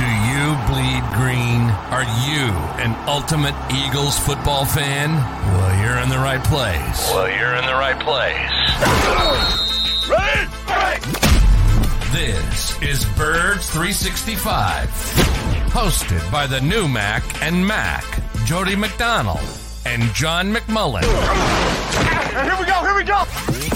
Do you bleed green? Are you an ultimate Eagles football fan? Well, you're in the right place. Well, you're in the right place. Ready? This is Birds 365, hosted by the new Mac and Mac, Jody McDonald and John McMullen. Here we go, here we go.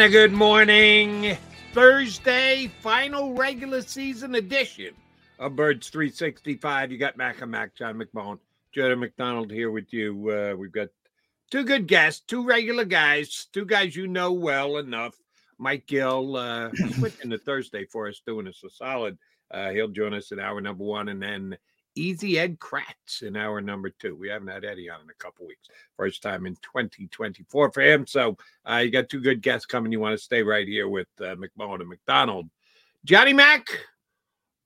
And a good morning. Thursday, final regular season edition of Birds 365. You got Mac and Mac, John McMahon, Jordan McDonald here with you. Uh, we've got two good guests, two regular guys, two guys you know well enough. Mike Gill, uh, switching to Thursday for us, doing us a solid. Uh, he'll join us in hour number one, and then Easy Ed Kracz in hour number two. We haven't had Eddie on in a couple weeks. First time in 2024 for him. So uh, you got two good guests coming. You want to stay right here with uh, and McDonald. Johnny Mack,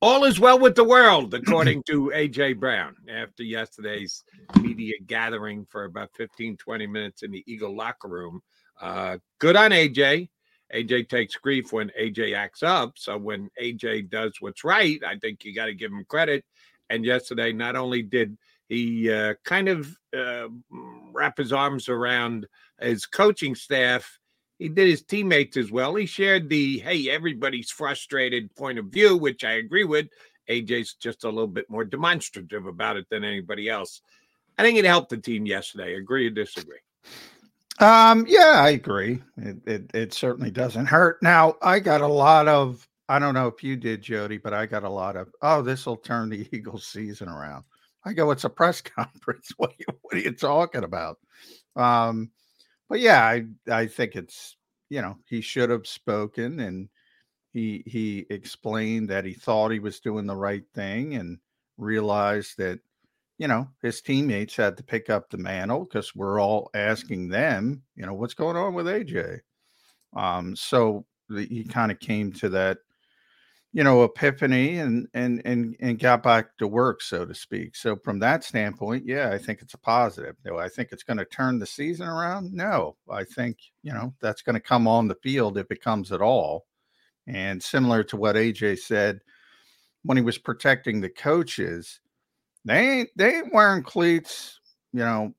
all is well with the world, according to AJ Brown. After yesterday's media gathering for about 15, 20 minutes in the Eagle locker room. Uh, good on AJ. AJ takes grief when AJ acts up. So when AJ does what's right, I think you got to give him credit. And yesterday, not only did he uh, kind of uh, wrap his arms around his coaching staff, he did his teammates as well. He shared the hey, everybody's frustrated point of view, which I agree with. AJ's just a little bit more demonstrative about it than anybody else. I think it helped the team yesterday. Agree or disagree? Um, yeah, I agree. It, it it certainly doesn't hurt. Now, I got a lot of I don't know if you did, Jody, but I got a lot of oh, this will turn the Eagles season around. I go, it's a press conference. What are you, what are you talking about? Um, but yeah, I I think it's you know he should have spoken and he he explained that he thought he was doing the right thing and realized that you know his teammates had to pick up the mantle because we're all asking them you know what's going on with aj um so he kind of came to that you know epiphany and and and and got back to work so to speak. So from that standpoint yeah i think it's a positive. Do i think it's going to turn the season around? No. I think you know that's going to come on the field if it comes at all. And similar to what aj said when he was protecting the coaches they ain't they ain't wearing cleats you know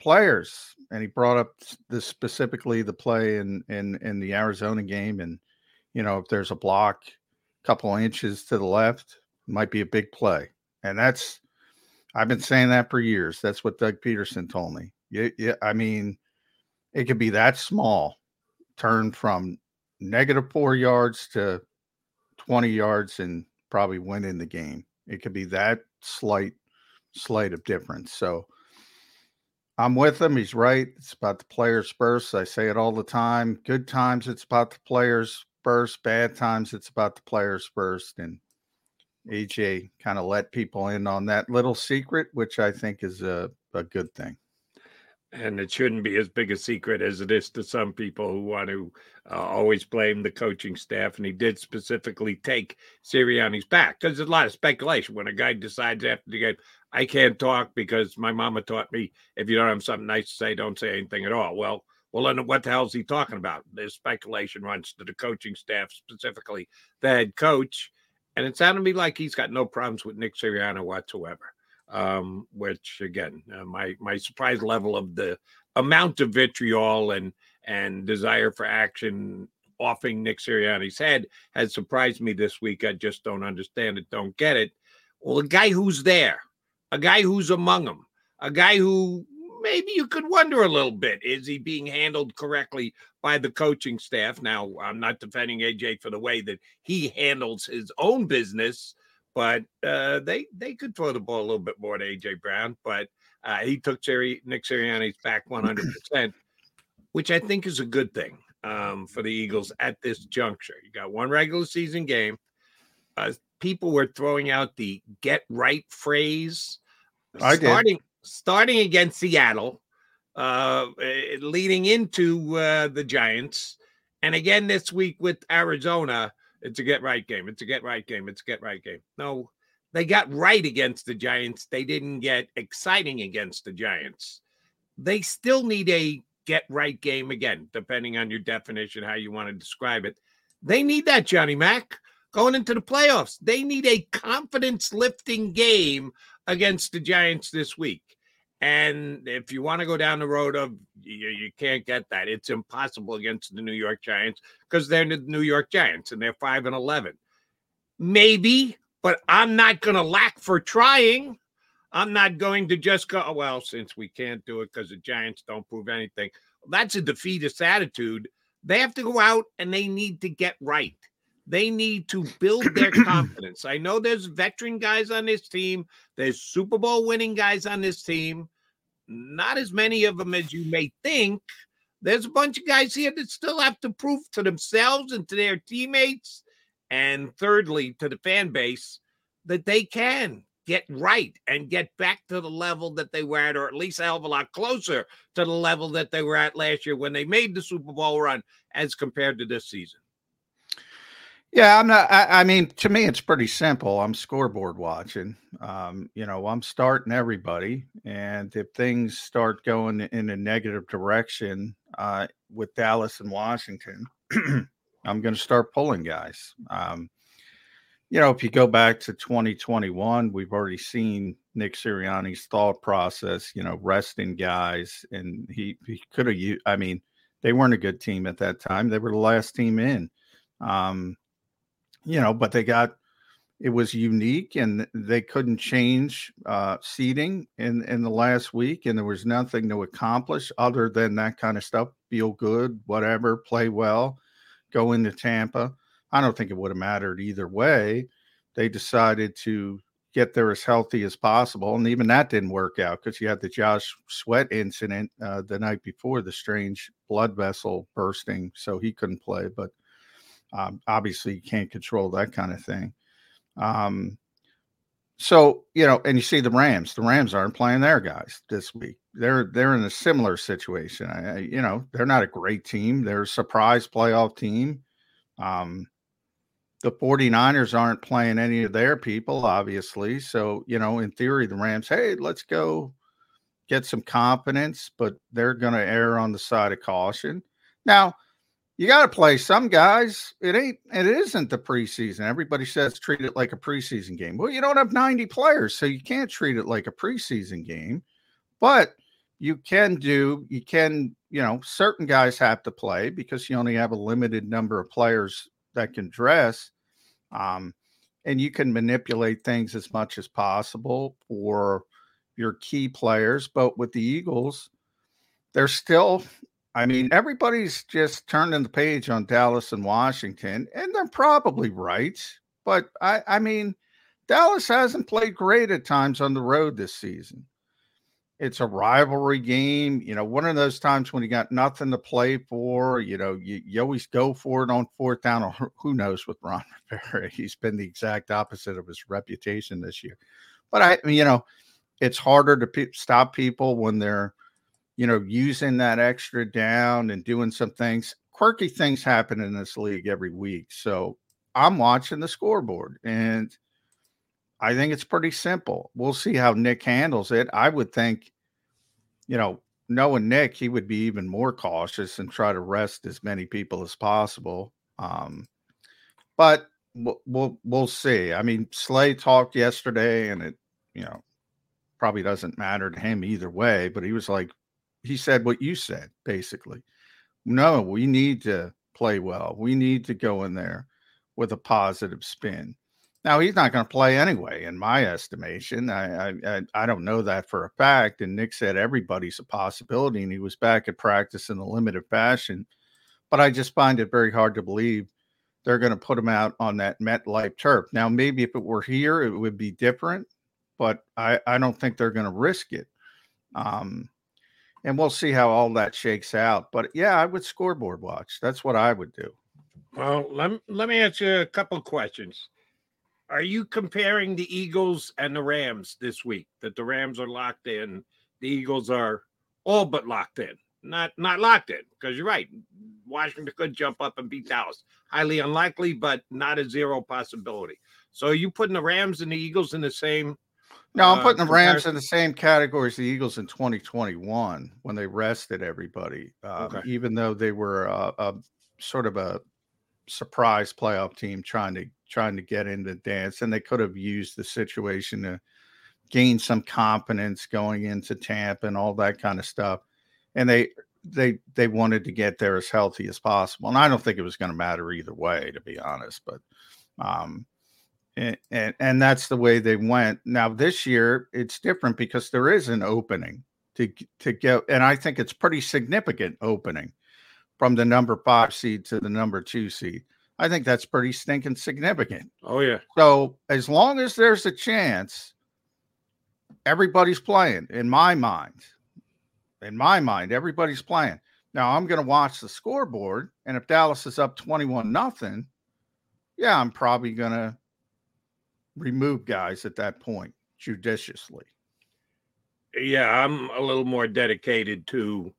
players. And he brought up this specifically the play in in in the arizona game and you know if there's a block couple inches to the left might be a big play. And that's I've been saying that for years. That's what Doug Pederson told me. Yeah, yeah. I mean, it could be that small, turn from negative four yards to 20 yards and probably win in the game. It could be that slight, slight of difference. So I'm with him. He's right. It's about the players first. I say it all the time. Good times, it's about the players first. Bad times, it's about the players first. And AJ kind of let people in on that little secret, which I think is a, a good thing. And it shouldn't be as big a secret as it is to some people who want to uh, always blame the coaching staff. And he did specifically take Sirianni's back because there's a lot of speculation when a guy decides after the game, I can't talk because my mama taught me if you don't have something nice to say, don't say anything at all. Well, well, then what the hell is he talking about? There's speculation runs to the coaching staff, specifically the head coach. And it sounded to me like he's got no problems with Nick Sirianni whatsoever. Um, which again, uh, my my surprise level of the amount of vitriol and and desire for action offing Nick Sirianni's head has surprised me this week. I just don't understand it, don't get it. Well, a guy who's there, a guy who's among them, a guy who maybe you could wonder a little bit is he being handled correctly by the coaching staff? Now, I'm not defending AJ for the way that he handles his own business, but uh, they they could throw the ball a little bit more to AJ Brown, but uh, he took Siri, Nick Sirianni's back 100 percent which I think is a good thing um, for the Eagles at this juncture. You got one regular season game. Uh, people were throwing out the "get right" phrase. I starting did. Starting against Seattle, uh, eh, leading into uh, the Giants, and again this week with Arizona. It's a get right game. It's a get right game. It's a get right game. No, they got right against the Giants. They didn't get exciting against the Giants. They still need a get right game again, depending on your definition, how you want to describe it. They need that, Johnny Mack, going into the playoffs. They need a confidence lifting game against the Giants this week. And if you want to go down the road of you, you can't get that, it's impossible against the New York Giants because they're the New York Giants and they're five and eleven. Maybe, but I'm not going to lack for trying. I'm not going to just go, oh, well, since we can't do it because the Giants don't prove anything. That's a defeatist attitude. They have to go out and they need to get right. They need to build their confidence. I know there's veteran guys on this team, there's Super Bowl winning guys on this team. Not as many of them as you may think. There's a bunch of guys here that still have to prove to themselves and to their teammates, and thirdly, to the fan base, that they can get right and get back to the level that they were at, or at least a hell of a lot closer to the level that they were at last year when they made the Super Bowl run as compared to this season. Yeah, I'm not. I, I mean, to me, it's pretty simple. I'm scoreboard watching. Um, you know, I'm starting everybody, and if things start going in a negative direction uh, with Dallas and Washington, I'm going to start pulling guys. Um, you know, if you go back to 2021, we've already seen Nick Sirianni's thought process, you know, resting guys. And he, he could have, I mean, they weren't a good team at that time. They were the last team in. Um, you know, but they got, it was unique and they couldn't change uh, seating in, in the last week. And there was nothing to accomplish other than that kind of stuff feel good, whatever, play well, go into Tampa I don't think it would have mattered either way. They decided to get there as healthy as possible, and even that didn't work out because you had the Josh Sweat incident uh, the night before, the strange blood vessel bursting, so he couldn't play. But um, obviously, you can't control that kind of thing. Um, so you know, and you see the Rams. The Rams aren't playing their guys this week. They're they're in a similar situation. I, you know, they're not a great team. They're a surprise playoff team. Um, the 49ers aren't playing any of their people, obviously. So, you know, in theory, the Rams, hey, let's go get some confidence, but they're going to err on the side of caution. Now, you got to play some guys. It ain't, it isn't the preseason. Everybody says treat it like a preseason game. Well, you don't have 90 players, so you can't treat it like a preseason game, but you can do, you can, you know, certain guys have to play because you only have a limited number of players that can dress. Um, and you can manipulate things as much as possible for your key players. But with the Eagles, they're still, I mean, everybody's just turning the page on Dallas and Washington, and they're probably right. But I, I mean, Dallas hasn't played great at times on the road this season it's a rivalry game. You know, one of those times when you got nothing to play for, you know, you, you always go for it on fourth down, or who knows with Ron Rivera. He's been the exact opposite of his reputation this year. But I, you know, it's harder to pe- stop people when they're, you know, using that extra down and doing some things. Quirky things happen in this league every week. So I'm watching the scoreboard and I think it's pretty simple. We'll see how Nick handles it. I would think, you know, knowing Nick, he would be even more cautious and try to rest as many people as possible. Um, but we'll, we'll we'll see. I mean, Slay talked yesterday, and it you know probably doesn't matter to him either way. But he was like, he said what you said basically. No, we need to play well. We need to go in there with a positive spin. Now he's not going to play anyway, in my estimation. I, I I don't know that for a fact. And Nick said everybody's a possibility, and he was back at practice in a limited fashion. But I just find it very hard to believe they're going to put him out on that MetLife turf. Now, maybe if it were here, it would be different, but I I don't think they're going to risk it. Um, and we'll see how all that shakes out. But yeah, I would scoreboard watch. That's what I would do. Well, let, let me ask you a couple questions. Are you comparing the Eagles and the Rams this week? That the Rams are locked in, the Eagles are all but locked in. Not not locked in because you're right. Washington could jump up and beat Dallas. Highly unlikely, but not a zero possibility. So are you putting the Rams and the Eagles in the same no, I'm uh, putting uh, the Rams in the same category as the Eagles in 2021 when they rested everybody, um, okay. even though they were a, a, sort of a surprise playoff team trying to trying to get into dance, and they could have used the situation to gain some confidence going into Tampa and all that kind of stuff. And they they they wanted to get there as healthy as possible, and I don't think it was going to matter either way, to be honest. But um, and, and, and that's the way they went. Now this year it's different because there is an opening to to get, and I think it's pretty significant opening from the number five seed to the number two seed. I think that's pretty stinking significant. Oh yeah. So as long as there's a chance, everybody's playing. In my mind, in my mind, everybody's playing. Now I'm going to watch the scoreboard, and if Dallas is up twenty-one nothing, yeah, I'm probably going to remove guys at that point judiciously. Yeah, I'm a little more dedicated to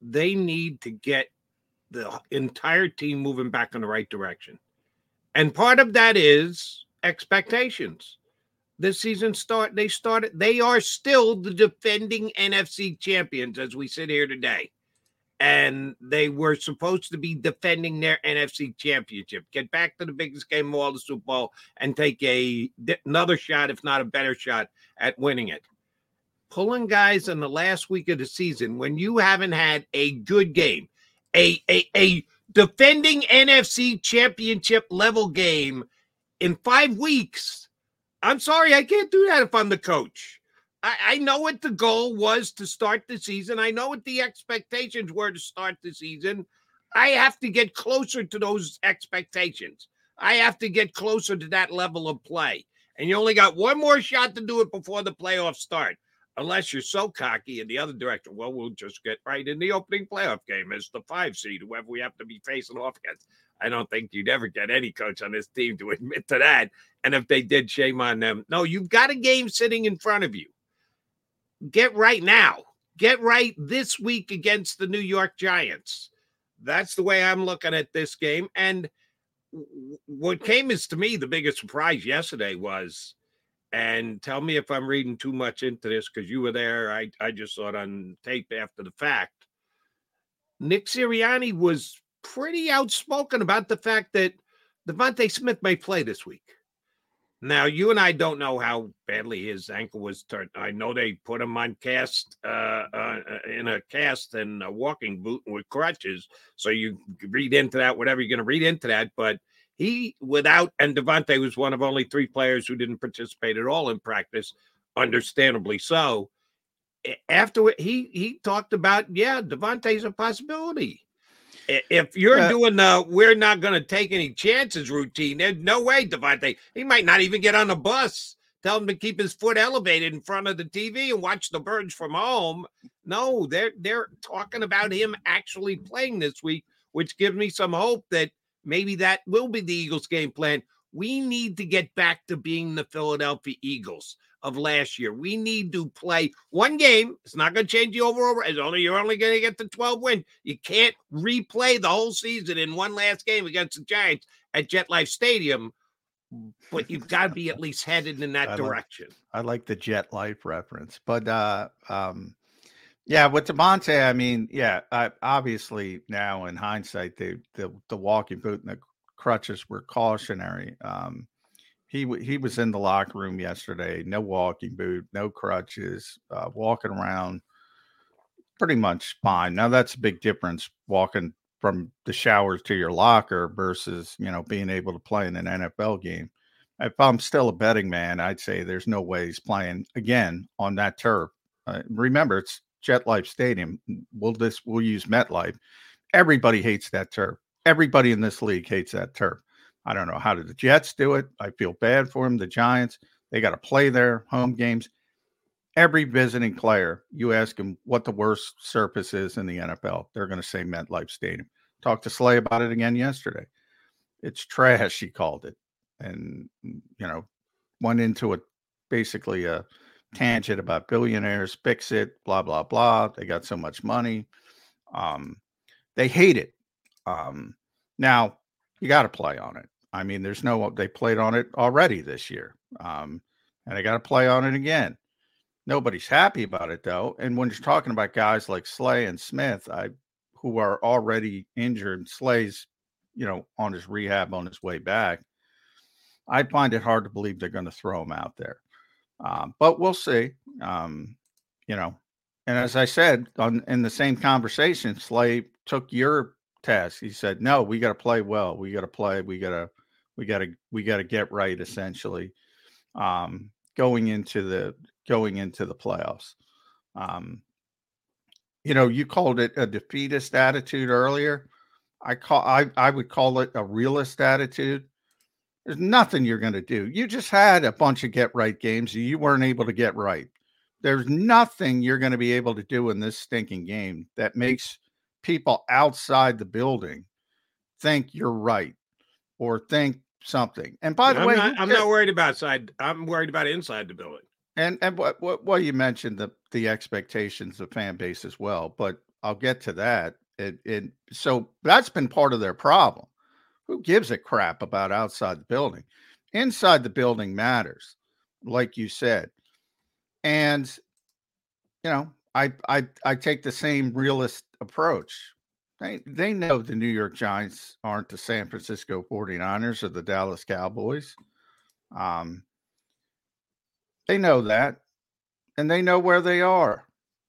they need to get the entire team moving back in the right direction. And part of that is expectations. This season start they started they are still the defending NFC champions as we sit here today and they were supposed to be defending their NFC championship, get back to the biggest game of all the Super Bowl, and take a another shot, if not a better shot, at winning it. Pulling guys in the last week of the season when you haven't had a good game, a a, a defending NFC championship level game in five weeks. I'm sorry, I can't do that if I'm the coach. I, I know what the goal was to start the season. I know what the expectations were to start the season. I have to get closer to those expectations. I have to get closer to that level of play. And you only got one more shot to do it before the playoffs start. Unless you're so cocky in the other direction. Well, we'll just get right in the opening playoff game as the five seed, whoever we have to be facing off against. I don't think you'd ever get any coach on this team to admit to that. And if they did, shame on them. No, you've got a game sitting in front of you get right now. Get right this week against the New York Giants. That's the way I'm looking at this game. And what came as to me the biggest surprise yesterday was, and tell me if I'm reading too much into this because you were there. I, I just saw it on tape after the fact. Nick Sirianni was pretty outspoken about the fact that DeVonta Smith may play this week. Now, you and I don't know how badly his ankle was turned. I know they put him on cast, uh, uh, in a cast and a walking boot with crutches. So you read into that, whatever you're going to read into that. But he, without, and DeVonta was one of only three players who didn't participate at all in practice, understandably so. After he he talked about, yeah, DeVonta's a possibility if you're uh, doing the we're not going to take any chances routine, there's no way DeVonta. He might not even get on the bus. Tell him to keep his foot elevated in front of the TV and watch the birds from home. No, they're they're talking about him actually playing this week, which gives me some hope that maybe that will be the Eagles' game plan. We need to get back to being the Philadelphia Eagles of last year. We need to play one game. It's not going to change the overall. It's only you're only going to get the 12 win. You can't replay the whole season in one last game against the Giants at MetLife Stadium. But you've got to be at least headed in that I direction. Like, I like the MetLife reference, but uh, um, yeah, with DeVonta, I mean, yeah, I, obviously now in hindsight, the the the walking boot and the crutches were cautionary. Um, he he was in the locker room yesterday. No walking boot, no crutches, uh, walking around pretty much fine. Now that's a big difference walking from the showers to your locker versus you know being able to play in an NFL game. If I'm still a betting man, I'd say there's no way he's playing again on that turf. Uh, remember, it's JetLife Stadium. We'll this we'll use MetLife. Everybody hates that turf. Everybody in this league hates that turf. I don't know how did the Jets do it. I feel bad for them. The Giants, they got to play their home games. Every visiting player, you ask them what the worst surface is in the NFL, they're going to say MetLife Stadium. Talked to Slay about it again yesterday. It's trash, he called it, and you know, went into a basically a tangent about billionaires fix it, blah blah blah. They got so much money. Um, they hate it. Um, now you got to play on it. I mean, there's no they played on it already this year, um, and they got to play on it again. Nobody's happy about it though. And when you're talking about guys like Slay and Smith, I who are already injured, Slay's, you know, on his rehab on his way back. I find it hard to believe they're going to throw him out there, um, but we'll see. Um, you know, and as I said on in the same conversation, Slay took your task. He said, "No, we got to play well. We got to play. We got to, we got to, we got to get right." Essentially, um, going into the going into the playoffs. Um, you know, you called it a defeatist attitude earlier. I call I I would call it a realist attitude. There's nothing you're going to do. You just had a bunch of get right games you weren't able to get right. There's nothing you're going to be able to do in this stinking game that makes people outside the building think you're right or think something. And by the I'm way, not, I'm not worried about side. I'm worried about inside the building. And and what what well you mentioned the the expectations of fan base as well, but I'll get to that. It it so that's been part of their problem. Who gives a crap about outside the building? Inside the building matters, like you said. And you know, I I I take the same realist approach. They they know the New York Giants aren't the San Francisco 49ers or the Dallas Cowboys. Um they know that, and they know where they are.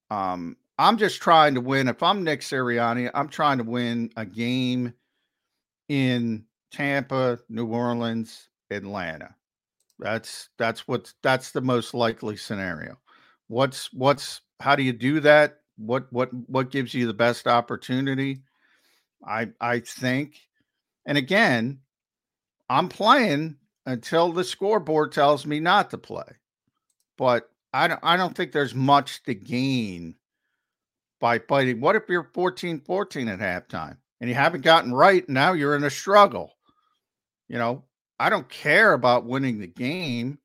Um, I'm just trying to win. If I'm Nick Sirianni, I'm trying to win a game in Tampa, New Orleans, Atlanta. That's that's what's that's the most likely scenario. What's what's how do you do that? What what what gives you the best opportunity? I I think, and again, I'm playing until the scoreboard tells me not to play but I don't I don't think there's much to gain by fighting. What if you're 14-14 at halftime and you haven't gotten right? Now you're in a struggle. You know, I don't care about winning the game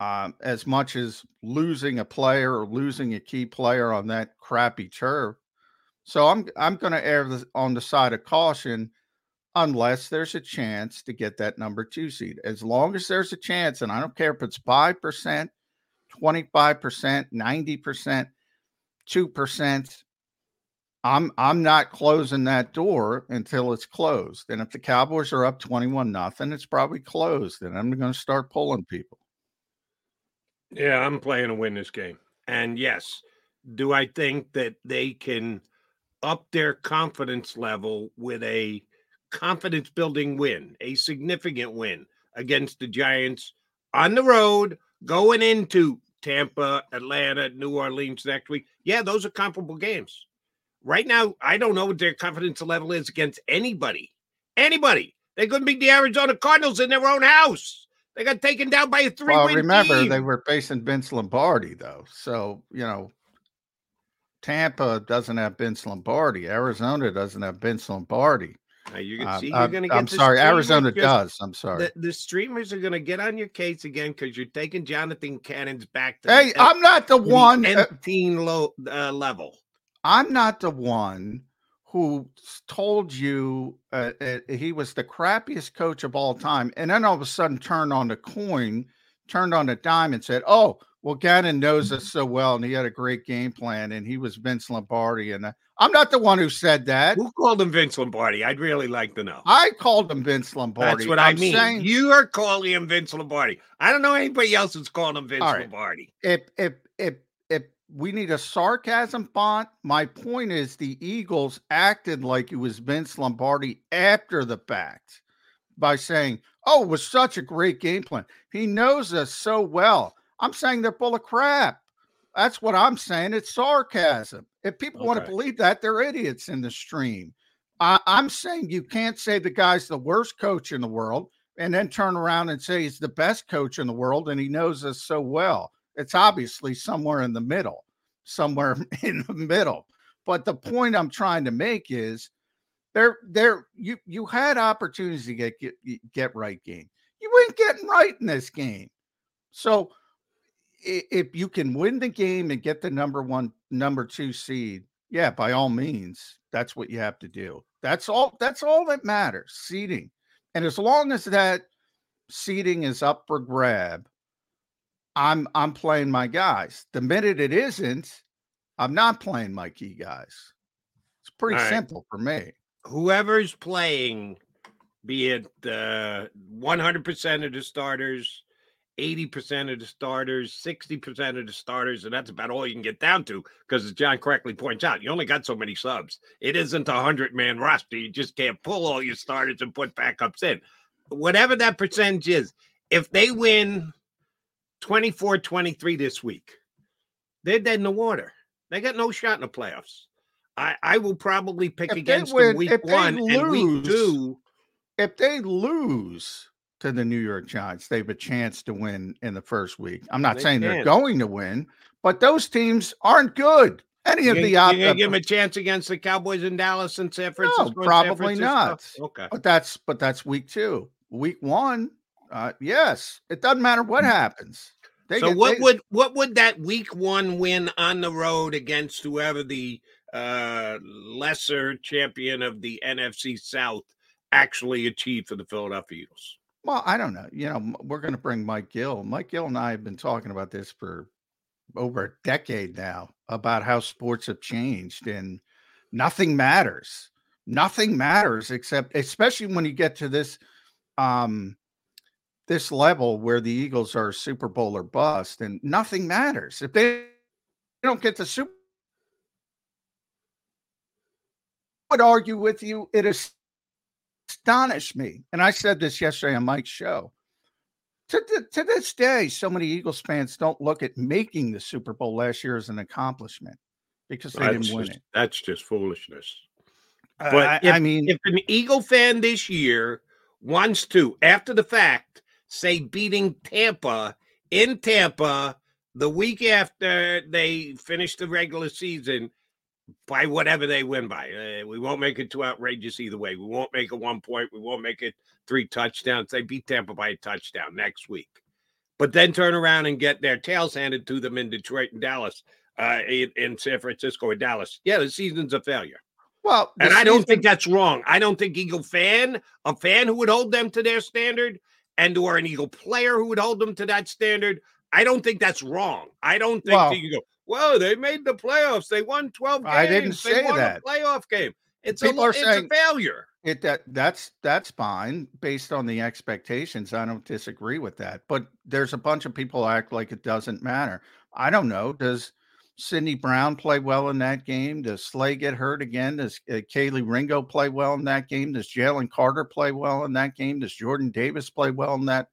um, as much as losing a player or losing a key player on that crappy turf. So I'm I'm going to err on the side of caution unless there's a chance to get that number two seed. As long as there's a chance, and I don't care if it's five percent 25%, 90%, 2%. I'm I'm not closing that door until it's closed. And if the Cowboys are up 21 nothing, it's probably closed. And I'm going to start pulling people. Yeah, I'm playing to win this game. And yes, do I think that they can up their confidence level with a confidence building win, a significant win against the Giants on the road going into Tampa, Atlanta, New Orleans next week? Yeah, those are comparable games. Right now, I don't know what their confidence level is against anybody. Anybody. They couldn't beat the Arizona Cardinals in their own house. They got taken down by a three Well, remember team. they were facing Vince Lombardi though. So, you know, Tampa doesn't have Vince Lombardi. Arizona doesn't have Vince Lombardi. Now you can Uh, see you're going to get. I'm sorry, Arizona just- does. I'm sorry. The, the streamers are going to get on your case again because you're taking Jonathan Gannon's back to hey, the, I'm not the to the one. uh, nth teen low uh, level. I'm not the one who told you uh, uh, he was the crappiest coach of all time, and then all of a sudden turned on the coin, turned on the dime, and said, "Oh, well, Gannon knows us so well, and he had a great game plan, and he was Vince Lombardi." And uh, I'm not the one who said that. Who called him Vince Lombardi? I'd really like to know. I called him Vince Lombardi. That's what I I'm mean. saying You are calling him Vince Lombardi. I don't know anybody else who's calling him Vince All right. Lombardi. if if if if we need a sarcasm font. My point is the Eagles acted like it was Vince Lombardi after the fact by saying, Oh, it was such a great game plan. He knows us so well. I'm saying they're full of crap. That's what I'm saying. It's sarcasm. If people okay. want to believe that, they're idiots in the stream. I, I'm saying you can't say the guy's the worst coach in the world and then turn around and say he's the best coach in the world and he knows us so well. It's obviously somewhere in the middle, somewhere in the middle. But the point I'm trying to make is there, there, you you had opportunities to get get get right game. You weren't getting right in this game. So if you can win the game and get the number one, number two seed, yeah, by all means, that's what you have to do. That's all. That's all that matters. Seeding, and as long as that seeding is up for grab, I'm I'm playing my guys. The minute it isn't, I'm not playing my key guys. It's pretty right. simple for me. Whoever's playing, be it uh, 100% of the starters, 80% of the starters, 60% of the starters, and that's about all you can get down to because as John correctly points out, you only got so many subs. It isn't a 100 man roster. You just can't pull all your starters and put backups in. Whatever that percentage is, if they win 24 23 this week. They're dead in the water. They got no shot in the playoffs. I, I will probably pick if against win, them week one lose, and week two. If they lose to the New York Giants, they have a chance to win in the first week. I'm not they saying can. they're going to win, but those teams aren't good. Any of you, the you gonna give them a chance against the Cowboys in Dallas and San Francisco? No, probably Francisco? not. Okay, but that's but that's week two. Week one, uh, yes, it doesn't matter what mm. happens. They so get, what they, would what would that week one win on the road against whoever the uh, lesser champion of the NFC South actually achieve for the Philadelphia Eagles? Well, I don't know. You know, we're going to bring Mike Gill. Mike Gill and I have been talking about this for over a decade now about how sports have changed and nothing matters. Nothing matters except, especially when you get to this um this level where the Eagles are Super Bowl or bust, and nothing matters if they don't get the Super. I would argue with you. It astonished me, and I said this yesterday on Mike's show. To, to, to this day, so many Eagles fans don't look at making the Super Bowl last year as an accomplishment because they that's didn't win just, it. That's just foolishness. Uh, but I, if, I mean, if an Eagle fan this year wants to, after the fact, say beating Tampa in Tampa the week after they finish the regular season by whatever they win by. Uh, we won't make it too outrageous either way. We won't make it one point. We won't make it three touchdowns. They beat Tampa by a touchdown next week, but then turn around and get their tails handed to them in Detroit and Dallas, uh, in, in San Francisco and Dallas. Yeah, the season's a failure. Well, and I don't think that's wrong. I don't think Eagle fan, a fan who would hold them to their standard, and or an Eagle player who would hold them to that standard. I don't think that's wrong. I don't think well, you go, whoa, they made the playoffs. They won 12 games. I didn't say that. playoff game. It's People a, are saying, a failure. It that that's that's fine based on the expectations. I don't disagree with that. But there's a bunch of people act like it doesn't matter. I don't know. Does Sydney Brown play well in that game? Does Slay get hurt again? Does uh, Kelee Ringo play well in that game? Does Jalen Carter play well in that game? Does Jordan Davis play well in that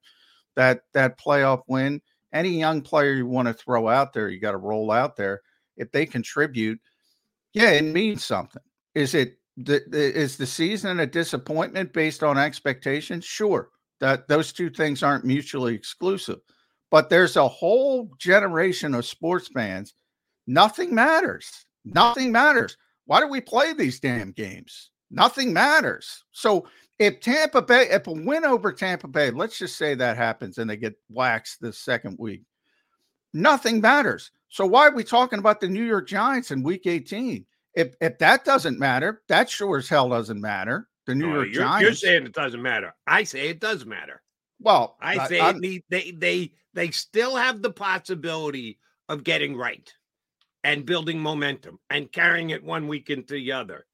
that that playoff win? Any young player you want to throw out there, you got to roll out there. If they contribute, yeah, it means something. Is it the, the is the season a disappointment based on expectations? Sure, that those two things aren't mutually exclusive. But there's a whole generation of sports fans Nothing matters. Nothing matters. Why do we play these damn games? Nothing matters. So if Tampa Bay, if a win over Tampa Bay, let's just say that happens and they get waxed the second week, nothing matters. So why are we talking about the New York Giants in week 18? If if that doesn't matter, that sure as hell doesn't matter. The New York you're, Giants. You're saying it doesn't matter. I say it does matter. Well, I say I, they, they they they still have the possibility of getting right and building momentum and carrying it one week into the other.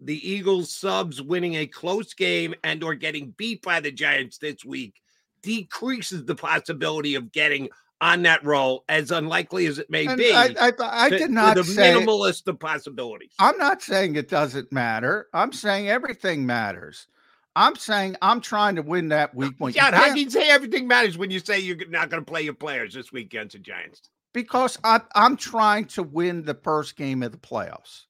The Eagles subs winning a close game and or getting beat by the Giants this week decreases the possibility of getting on that role, as unlikely as it may And be. I, I, I did to not the say. minimalist of possibilities. I'm not saying it doesn't matter. I'm saying everything matters. I'm saying I'm trying to win that week point. You how can you say everything matters when you say you're not going to play your players this week against the Giants? Because I'm I'm trying to win the first game of the playoffs.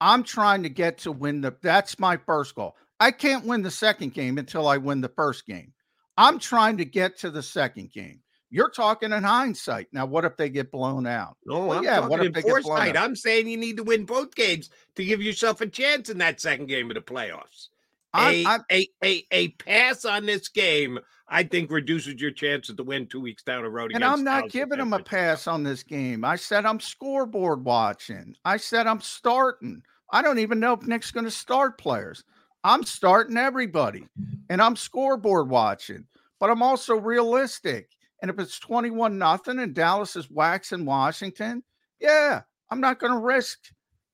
I'm trying to get to win the that's my first goal. I can't win the second game until I win the first game. I'm trying to get to the second game. You're talking in hindsight. Now, what if they get blown out? Oh, Well, yeah, what if they get blown out? I'm saying you need to win both games to give yourself a chance in that second game of the playoffs. I'm- A, I'm- a, a, a pass on this game, I think, reduces your chances to win two weeks down the road. And I'm not giving them a pass on this game. I said I'm scoreboard watching. I said I'm starting. I don't even know if Nick's going to start players. I'm starting everybody and I'm scoreboard watching, but I'm also realistic. And if it's 21 nothing and Dallas is waxing Washington, yeah, I'm not going to risk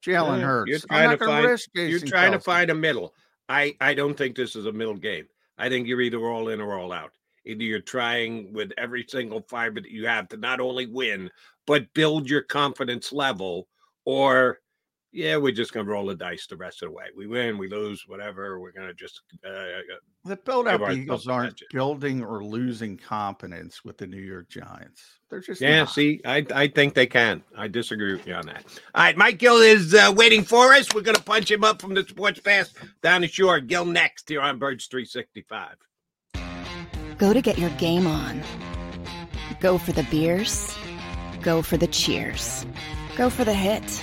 Jalen Hurts. You're I'm trying not to find. You're trying to find a middle. I I don't think this is a middle game. I think you're either all in or all out. Either you're trying with every single fiber that you have to not only win but build your confidence level, or yeah, we're just gonna roll the dice the rest of the way. We win, we lose, whatever. We're gonna just uh, The Philadelphia ourselves Eagles aren't budget. building or losing confidence with the New York Giants. They're just Yeah, not. see, I, I think they can. I disagree with you on that. All right, Mike Gill is uh, waiting for us. We're going to punch him up from the Sports Pass down the shore. Gill next here on Birds 365. Go to get your game on. Go for the beers. Go for the cheers. Go for the hit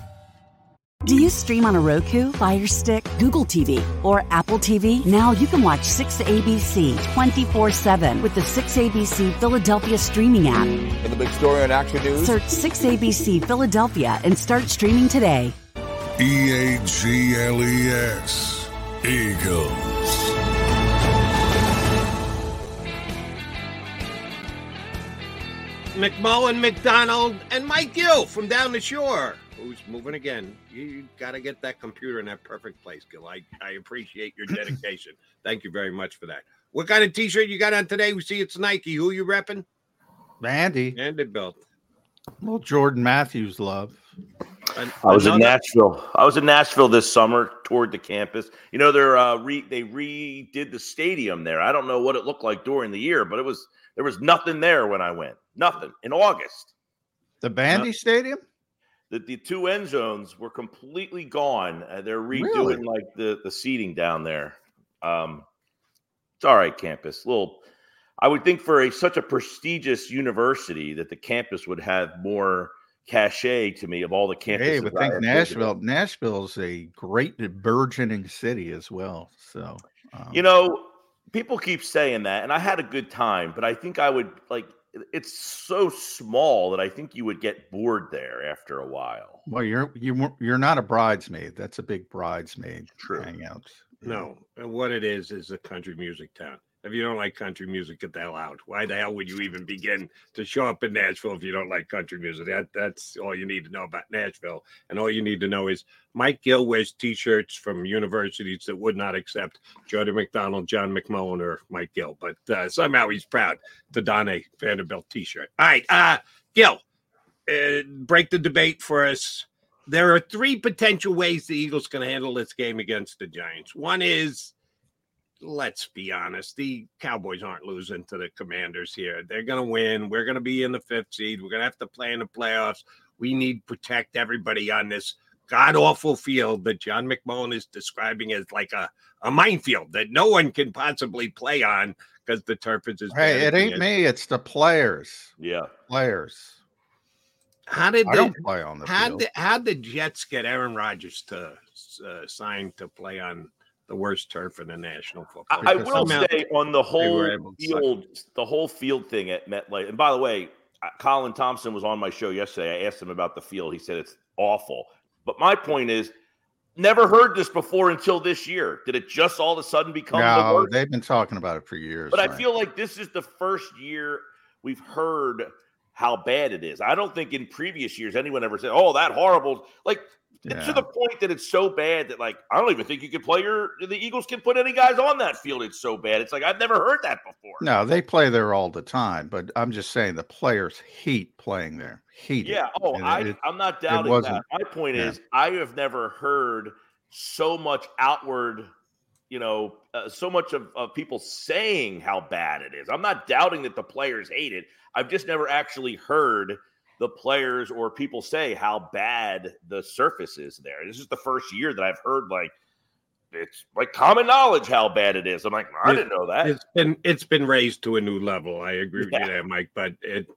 Do you stream on a Roku, Fire Stick, Google TV, or Apple TV? Now you can watch 6ABC 24 7 with the 6ABC Philadelphia streaming app. And the big story on Action News. Search 6ABC Philadelphia and start streaming today. E A G L E S. Eagles. McMullen, McDonald, and Mike Gill from down the shore. Who's moving again. You got to get that computer in that perfect place, Gill. I, I appreciate your dedication. Thank you very much for that. What kind of t-shirt you got on today? We see it's Nike. Who you repping? Andy. Vanderbilt. Well, Jordan Matthews love. I was in Nashville. I was in Nashville this summer, toured the campus. You know, they're uh, re, they redid the stadium there. I don't know what it looked like during the year, but it was there was nothing there when I went. Nothing in August. The Vandy no. Stadium. The, the two end zones were completely gone. Uh, they're redoing really? like the the seating down there. Um, it's all right, campus. Little, I would think for a such a prestigious university that the campus would have more cachet to me of all the campuses. Hey, but think Nashville. Nashville is a great burgeoning city as well. So um, you know, people keep saying that, and I had a good time, but I think I would like. It's so small that I think you would get bored there after a while. Well, you're you you're not a bridesmaid. That's a big bridesmaid True. hangout. No, what it is is a country music town. If you don't like country music, get the hell out. Why the hell would you even begin to show up in Nashville if you don't like country music? That that's all you need to know about Nashville. And all you need to know is Mike Gill wears t-shirts from universities that would not accept Jody McDonald, John McMullen, or Mike Gill. But uh, somehow he's proud to don a Vanderbilt t-shirt. All right, uh, Gill, uh, break the debate for us. There are three potential ways the Eagles can handle this game against the Giants. One is let's be honest, the Cowboys aren't losing to the Commanders here. They're going to win. We're going to be in the fifth seed. We're going to have to play in the playoffs. We need to protect everybody on this god awful field that John McMullen is describing as like a, a minefield that no one can possibly play on because the turf is. Hey, it ain't me. It's the players. Yeah, players. How did I don't play on the how field. Did, how did the Jets get Aaron Rodgers to uh, sign to play on the worst turf in the National Football. I, I will say on the whole field, the whole field thing at MetLife. And by the way, uh, Colin Thompson was on my show yesterday. I asked him about the field. He said it's awful. But my point is, never heard this before until this year. Did it just all of a sudden become? No, the they've been talking about it for years. But right? I feel like this is the first year we've heard how bad it is. I don't think in previous years anyone ever said, "Oh, that horrible." Like yeah. to the point that it's so bad that like I don't even think you could play your the Eagles can put any guys on that field. It's so bad. It's like I've never heard that before. No, they play there all the time, but I'm just saying the players hate playing there. Hate. Yeah. It. Oh, I, it, I'm not doubting that. My point yeah. is I have never heard so much outward. You know, uh, so much of, of people saying how bad it is. I'm not doubting that the players hate it. I've just never actually heard the players or people say how bad the surface is there. This is the first year that I've heard like it's like common knowledge how bad it is. I'm like, I it, didn't know that. It's been it's been raised to a new level. I agree with yeah. you there, Mike. But it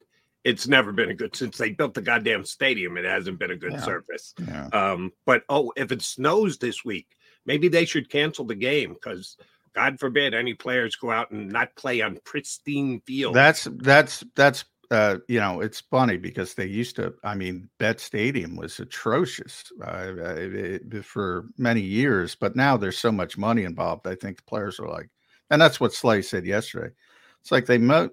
it's never been a good since they built the goddamn stadium. It hasn't been a good yeah. surface. Yeah. Um, but oh, if it snows this week, maybe they should cancel the game because God forbid any players go out and not play on pristine field. That's that's that's uh, you know, it's funny because they used to. I mean, Vet Stadium was atrocious uh, it, for many years, but now there's so much money involved. I think the players are like, and that's what Slay said yesterday. It's like they mo,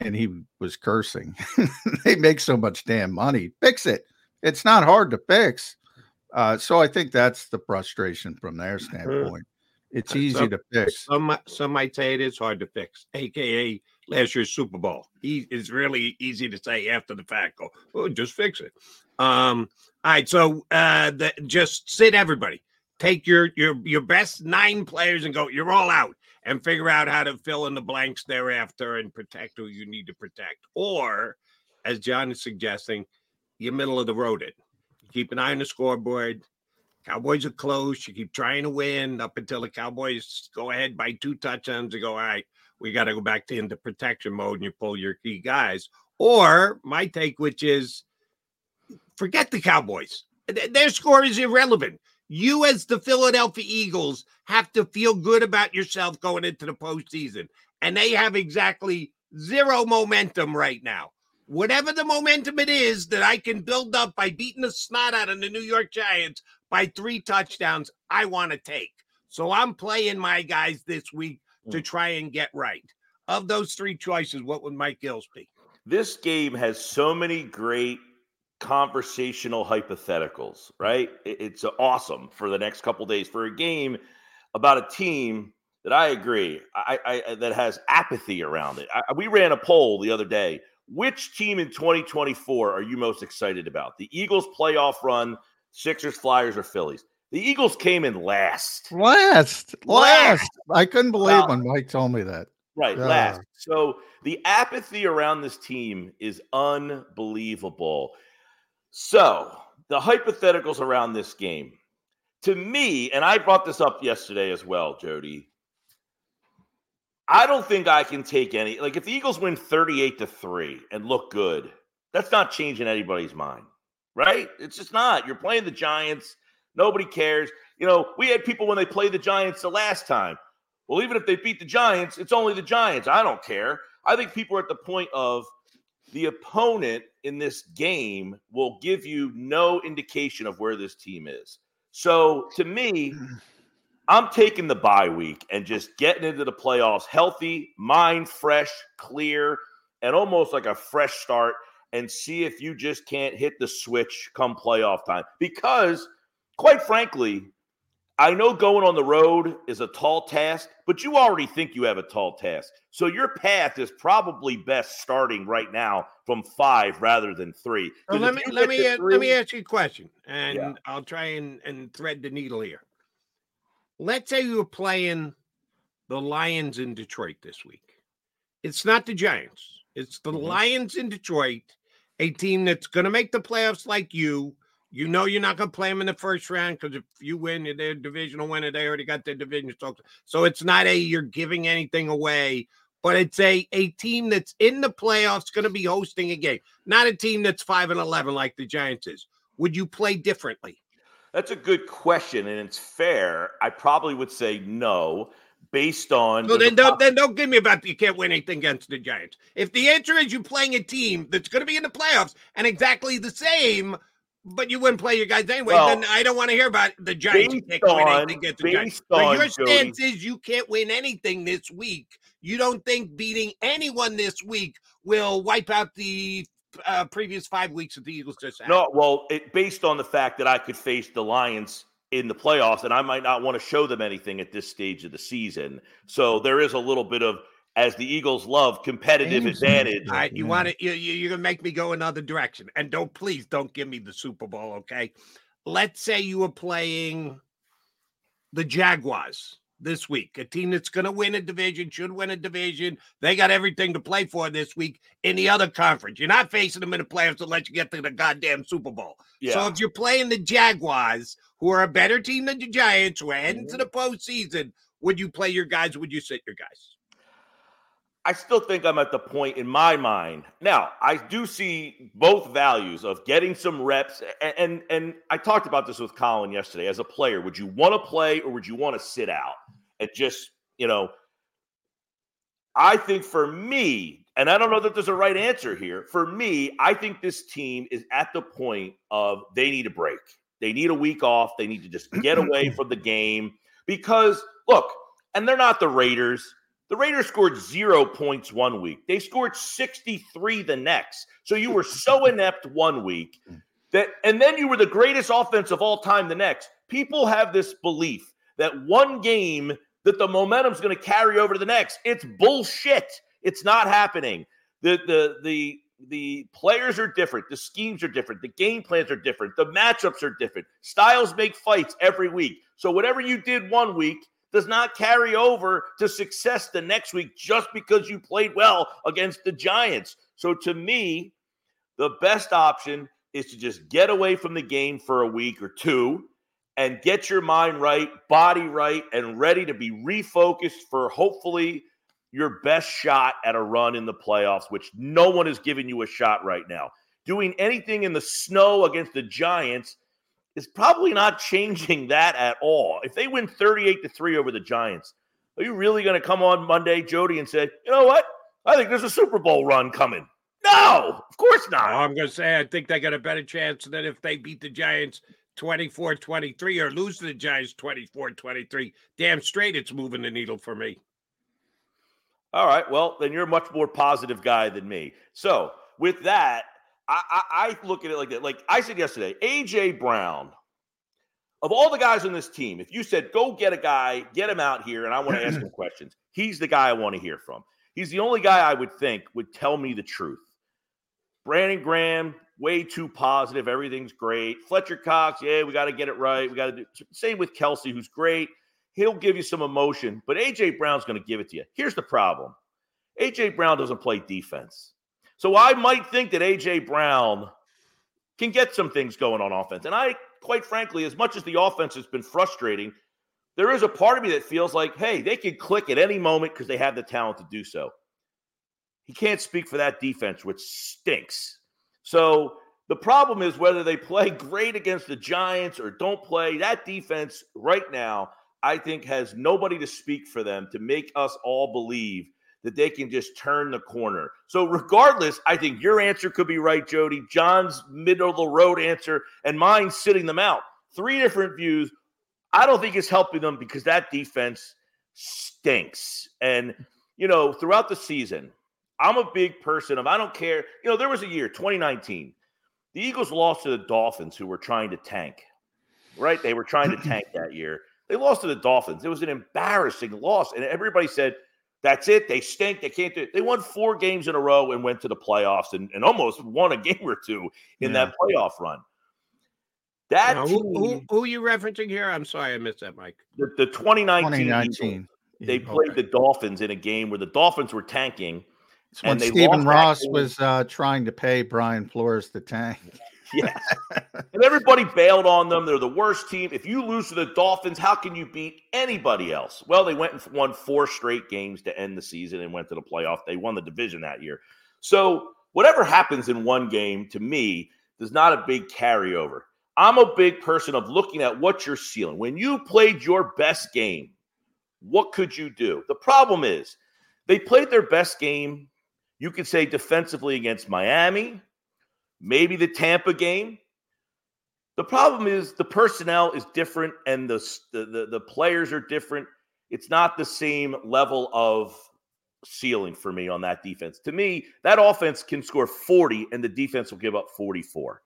and he was cursing. they make so much damn money. Fix it. It's not hard to fix. Uh, so I think that's the frustration from their mm-hmm. standpoint. It's easy some, to fix. Some some might say it is hard to fix, aka last year's Super Bowl. He is really easy to say after the fact. Go, oh, just fix it. Um, all right, so uh, the, just sit everybody. Take your your your best nine players and go. You're all out, and figure out how to fill in the blanks thereafter and protect who you need to protect. Or, as John is suggesting, you're middle of the road. It keep an eye on the scoreboard. Cowboys are close. You keep trying to win up until the Cowboys go ahead by two touchdowns. You go, all right, we got to go back to into protection mode and you pull your key guys. Or my take, which is forget the Cowboys. Their score is irrelevant. You, as the Philadelphia Eagles, have to feel good about yourself going into the postseason. And they have exactly zero momentum right now. Whatever the momentum it is that I can build up by beating the snot out of the New York Giants by three touchdowns, I want to take. So I'm playing my guys this week to mm. try and get right. Of those three choices, what would Mike Gills be? This game has so many great conversational hypotheticals, right? It's awesome for the next couple days for a game about a team that I agree I, I that has apathy around it. I, we ran a poll the other day. Which team in 2024 are you most excited about? The Eagles playoff run, Sixers, Flyers, or Phillies? The Eagles came in last. Last. Last. I couldn't believe when Mike told me that. Right, uh. last. So the apathy around this team is unbelievable. So the hypotheticals around this game, to me, and I brought this up yesterday as well, Jody. I don't think I can take any. Like, if the Eagles win 38 to 3 and look good, that's not changing anybody's mind, right? It's just not. You're playing the Giants. Nobody cares. You know, we had people when they played the Giants the last time. Well, even if they beat the Giants, it's only the Giants. I don't care. I think people are at the point of the opponent in this game will give you no indication of where this team is. So to me, I'm taking the bye week and just getting into the playoffs healthy, mind fresh, clear, and almost like a fresh start and see if you just can't hit the switch come playoff time. Because, quite frankly, I know going on the road is a tall task, but you already think you have a tall task. So your path is probably best starting right now from five rather than three. Well, let me let me three, let me ask you a question, and yeah. I'll try and, and thread the needle here. Let's say you're playing the Lions in Detroit this week. It's not the Giants. It's the mm-hmm. Lions in Detroit, a team that's going to make the playoffs like you you know you're not going to play them in the first round because if you win, they're divisional winner. They already got their division. So, so it's not a you're giving anything away, but it's a a team that's in the playoffs going to be hosting a game, not a team that's five and eleven like the Giants is. Would you play differently? That's a good question, and it's fair. I probably would say no based on. So then, don't, then don't give me about you can't win anything against the Giants. If the answer is you're playing a team that's going to be in the playoffs and exactly the same, but you wouldn't play your guys anyway. Well, then I don't want to hear about the Giants. You can't on, win anything against the Giants. But your stance Jody. is you can't win anything this week. You don't think beating anyone this week will wipe out the uh, previous five weeks of the Eagles just had. No, well, it, based on the fact that I could face the Lions in the playoffs, and I might not want to show them anything at this stage of the season. So there is a little bit of as the Eagles love competitive advantage. All right, you want to you, you're gonna make me go another direction, and don't please don't give me the Super Bowl, okay? Let's say you were playing the Jaguars this week, a team that's going to win a division, should win a division. They got everything to play for this week in the other conference. You're not facing them in the playoffs unless you get to the goddamn Super Bowl. Yeah. So if you're playing the Jaguars, who are a better team than the Giants, who are heading to mm-hmm. the postseason, would you play your guys? Would you sit your guys? I still think I'm at the point in my mind. Now, I do see both values of getting some reps. And, and, and I talked about this with Colin yesterday. As a player, would you want to play or would you want to sit out and just, you know, I think for me, and I don't know that there's a right answer here. For me, I think this team is at the point of they need a break. They need a week off. They need to just get away from the game because look, and they're not the Raiders. The Raiders scored zero points one week. They scored 63 the next. So you were so inept one week mm. that, and then you were the greatest offense of all time the next. People have this belief that one game that the momentum's going to carry over to the next. It's bullshit. It's not happening. The the the the players are different. The schemes are different. The game plans are different. The matchups are different. Styles make fights every week. So whatever you did one week, does not carry over to success the next week just because you played well against the Giants. So to me, the best option is to just get away from the game for a week or two and get your mind right, body right, and ready to be refocused for hopefully your best shot at a run in the playoffs, which no one is giving you a shot right now. Doing anything in the snow against the Giants is probably not changing that at all. If they win 38 to 3 over the Giants, are you really going to come on Monday, Jody, and say, you know what? I think there's a Super Bowl run coming. No, of course not. I'm going to say I think they got a better chance than if they beat the Giants 24 23 or lose to the Giants 24 23. Damn straight, it's moving the needle for me. All right. Well, then you're a much more positive guy than me. So, with that, I, I, I look at it like that. Like I said yesterday, AJ Brown. Of all the guys on this team, if you said go get a guy, get him out here, and I want to ask him questions, he's the guy I want to hear from. He's the only guy I would think would tell me the truth. Brandon Graham, way too positive. Everything's great. Fletcher Cox, yeah, we got to get it right. We got to do same with Kelsey, who's great. He'll give you some emotion, but AJ Brown's going to give it to you. Here's the problem AJ Brown doesn't play defense. So I might think that AJ Brown can get some things going on offense. And I, quite frankly, as much as the offense has been frustrating, there is a part of me that feels like, hey, they could click at any moment because they have the talent to do so. He can't speak for that defense, which stinks. So the problem is whether they play great against the Giants or don't play, that defense right now, I think, has nobody to speak for them to make us all believe that they can just turn the corner. So, regardless, I think your answer could be right, Jody. John's middle of the road answer, and mine sitting them out. Three different views. I don't think it's helping them because that defense stinks. And, you know, throughout the season, I'm a big person of I don't care. You know, there was a year, 2019. The Eagles lost to the Dolphins, who were trying to tank, right? They were trying to tank that year. They lost to the Dolphins. It was an embarrassing loss. And everybody said, that's it. They stink. They can't do it. They won four games in a row and went to the playoffs and, and almost won a game or two in yeah. that playoff run. That now, team, who, who, are you referencing here? I'm sorry, I missed that, Mike. The, the 2019, 2019. they played okay. the Dolphins in a game where the Dolphins were tanking. It's when Stephen Ross was uh, trying to pay Brian Flores the tank. Yeah. and everybody bailed on them. They're the worst team. If you lose to the Dolphins, how can you beat anybody else? Well, they went and won four straight games to end the season and went to the playoff. They won the division that year. So, whatever happens in one game to me is not a big carryover. I'm a big person of looking at what you're ceiling. When you played your best game, what could you do? The problem is they played their best game, you could say defensively against Miami, maybe the Tampa game. The problem is the personnel is different and the, the, the players are different. It's not the same level of ceiling for me on that defense. To me, that offense can score 40 and the defense will give up 44.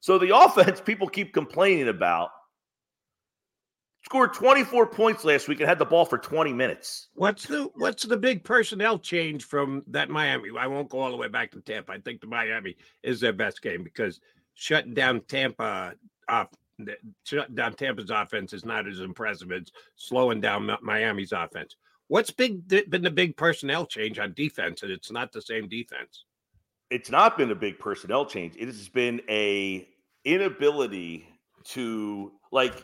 So the offense people keep complaining about scored 24 points last week and had the ball for 20 minutes. What's the what's the big personnel change from that Miami? I won't go all the way back to Tampa. I think the Miami is their best game because shutting down Tampa off shutting down Tampa's offense is not as impressive as slowing down Miami's offense. What's big been the big personnel change on defense? And it's not the same defense. It's not been a big personnel change. It has been a inability to like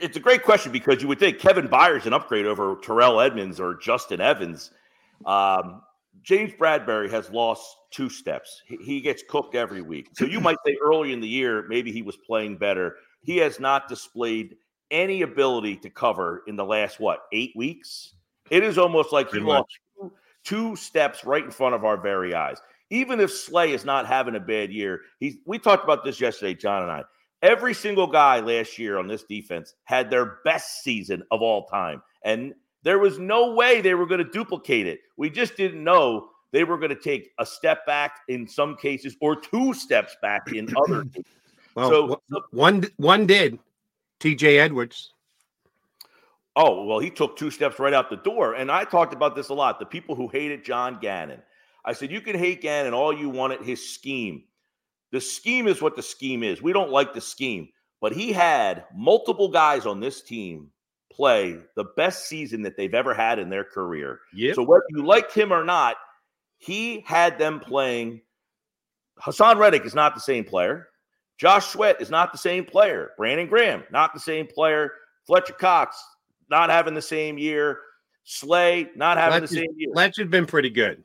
it's a great question because you would think Kevin Byard's an upgrade over Terrell Edmunds or Justin Evans. Um, James Bradberry has lost two steps. He, he gets cooked every week. So you might say early in the year, maybe he was playing better. He has not displayed any ability to cover in the last, what, eight weeks? It is almost like he lost two, two steps right in front of our very eyes. Even if Slay is not having a bad year, he's we talked about this yesterday, John and I. Every single guy last year on this defense had their best season of all time. And there was no way they were going to duplicate it. We just didn't know they were going to take a step back in some cases or two steps back in other cases. Well, so, one one did. TJ Edwards. Oh, well, he took two steps right out the door. And I talked about this a lot. The people who hated John Gannon. I said, you can hate Gannon all you want at his scheme. The scheme is what the scheme is. We don't like the scheme, but he had multiple guys on this team play the best season that they've ever had in their career. Yep. So whether you liked him or not, he had them playing. Haason Reddick is not the same player. Josh Sweat is not the same player. Brandon Graham, not the same player. Fletcher Cox, not having the same year. Slay, not having Fletcher's, the same year. Fletcher had been pretty good.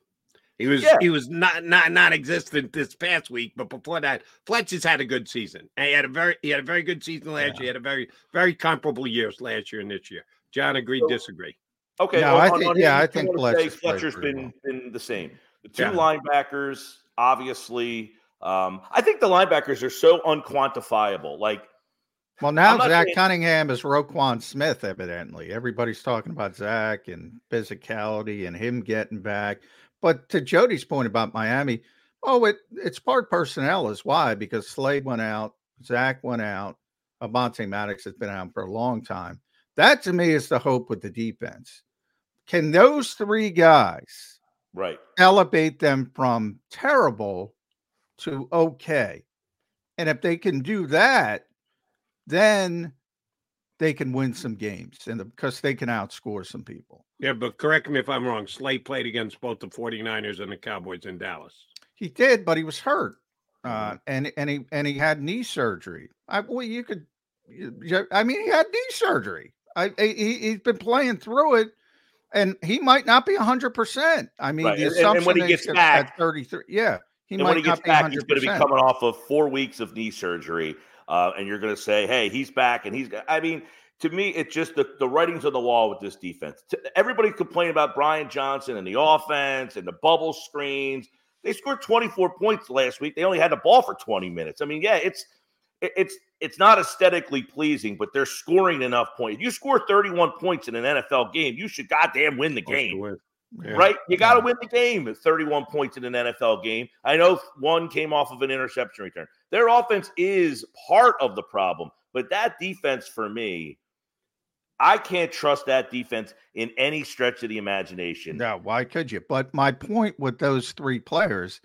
He was yeah. he was not not non-existent this past week, but before that, Fletcher's had a good season. And he had a very he had a very good season last yeah. year. He had a very very comparable years last year and this year. John, agree, so, disagree. Okay, no, I think, yeah, I think Fletcher's, Fletcher's been well. been the same. The two yeah. linebackers, obviously. Um, I think the linebackers are so unquantifiable. Like, well, now Zach saying, Cunningham is Roquan Smith, evidently. Everybody's talking about Zach and physicality and him getting back. But to Jody's point about Miami, oh, it it's part personnel is why because Slay went out, Zach went out, Avonte Maddox has been out for a long time. That to me is the hope with the defense. Can those three guys right elevate them from terrible to okay? And if they can do that, then they can win some games and because they can outscore some people. Yeah, but correct me if I'm wrong. Slay played against both the 49ers and the Cowboys in Dallas. He did, but he was hurt. Uh, Mm-hmm. and and he and he had knee surgery. I well, you could, I mean, he had knee surgery. I he, he's been playing through it, and he might not be hundred percent. I mean, Right, the and- and- and assumption when he is gets back- at thirty three, yeah, he and might when he gets not be back, he's going to be coming off of four weeks of knee surgery, uh, and you're going to say, "Hey, he's back," and he's. I mean, to me, it's just the, the writings on the wall with this defense. Everybody complained about Brian Johnson and the offense and the bubble screens. They scored 24 points last week. They only had the ball for 20 minutes. I mean, yeah, it's it's it's not aesthetically pleasing, but they're scoring enough points. You score 31 points in an NFL game, you should goddamn win the game Yeah. right? You got to win the game at 31 points in an NFL game. I know one came off of an interception return. Their offense is part of the problem, but that defense for me, I can't trust that defense in any stretch of the imagination. No, why could you? But my point with those three players,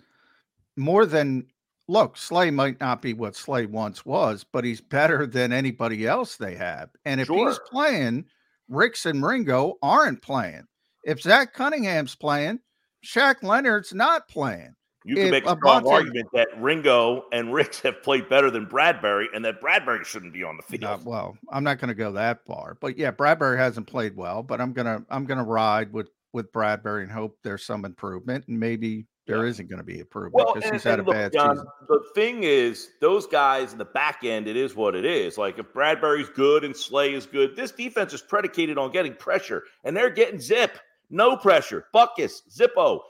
more than look, Slay might not be what Slay once was, but he's better than anybody else they have. And if he's playing, Ricks and Ringo aren't playing. If Zach Cunningham's playing, Shaq Leonard's not playing. You can If make a strong argument that Ringo and Ricks have played better than Bradberry, and that Bradberry shouldn't be on the field. Uh, well, I'm not going to go that far, but yeah, Bradberry hasn't played well, but I'm gonna I'm gonna ride with with Bradberry and hope there's some improvement, and maybe there isn't going to be improvement Well, because and, he's had a look, bad John, season. the thing is, those guys in the back end, it is what it is. Like if Bradberry's good and Slay is good, this defense is predicated on getting pressure, and they're getting zip, no pressure. Buckus, Zippo,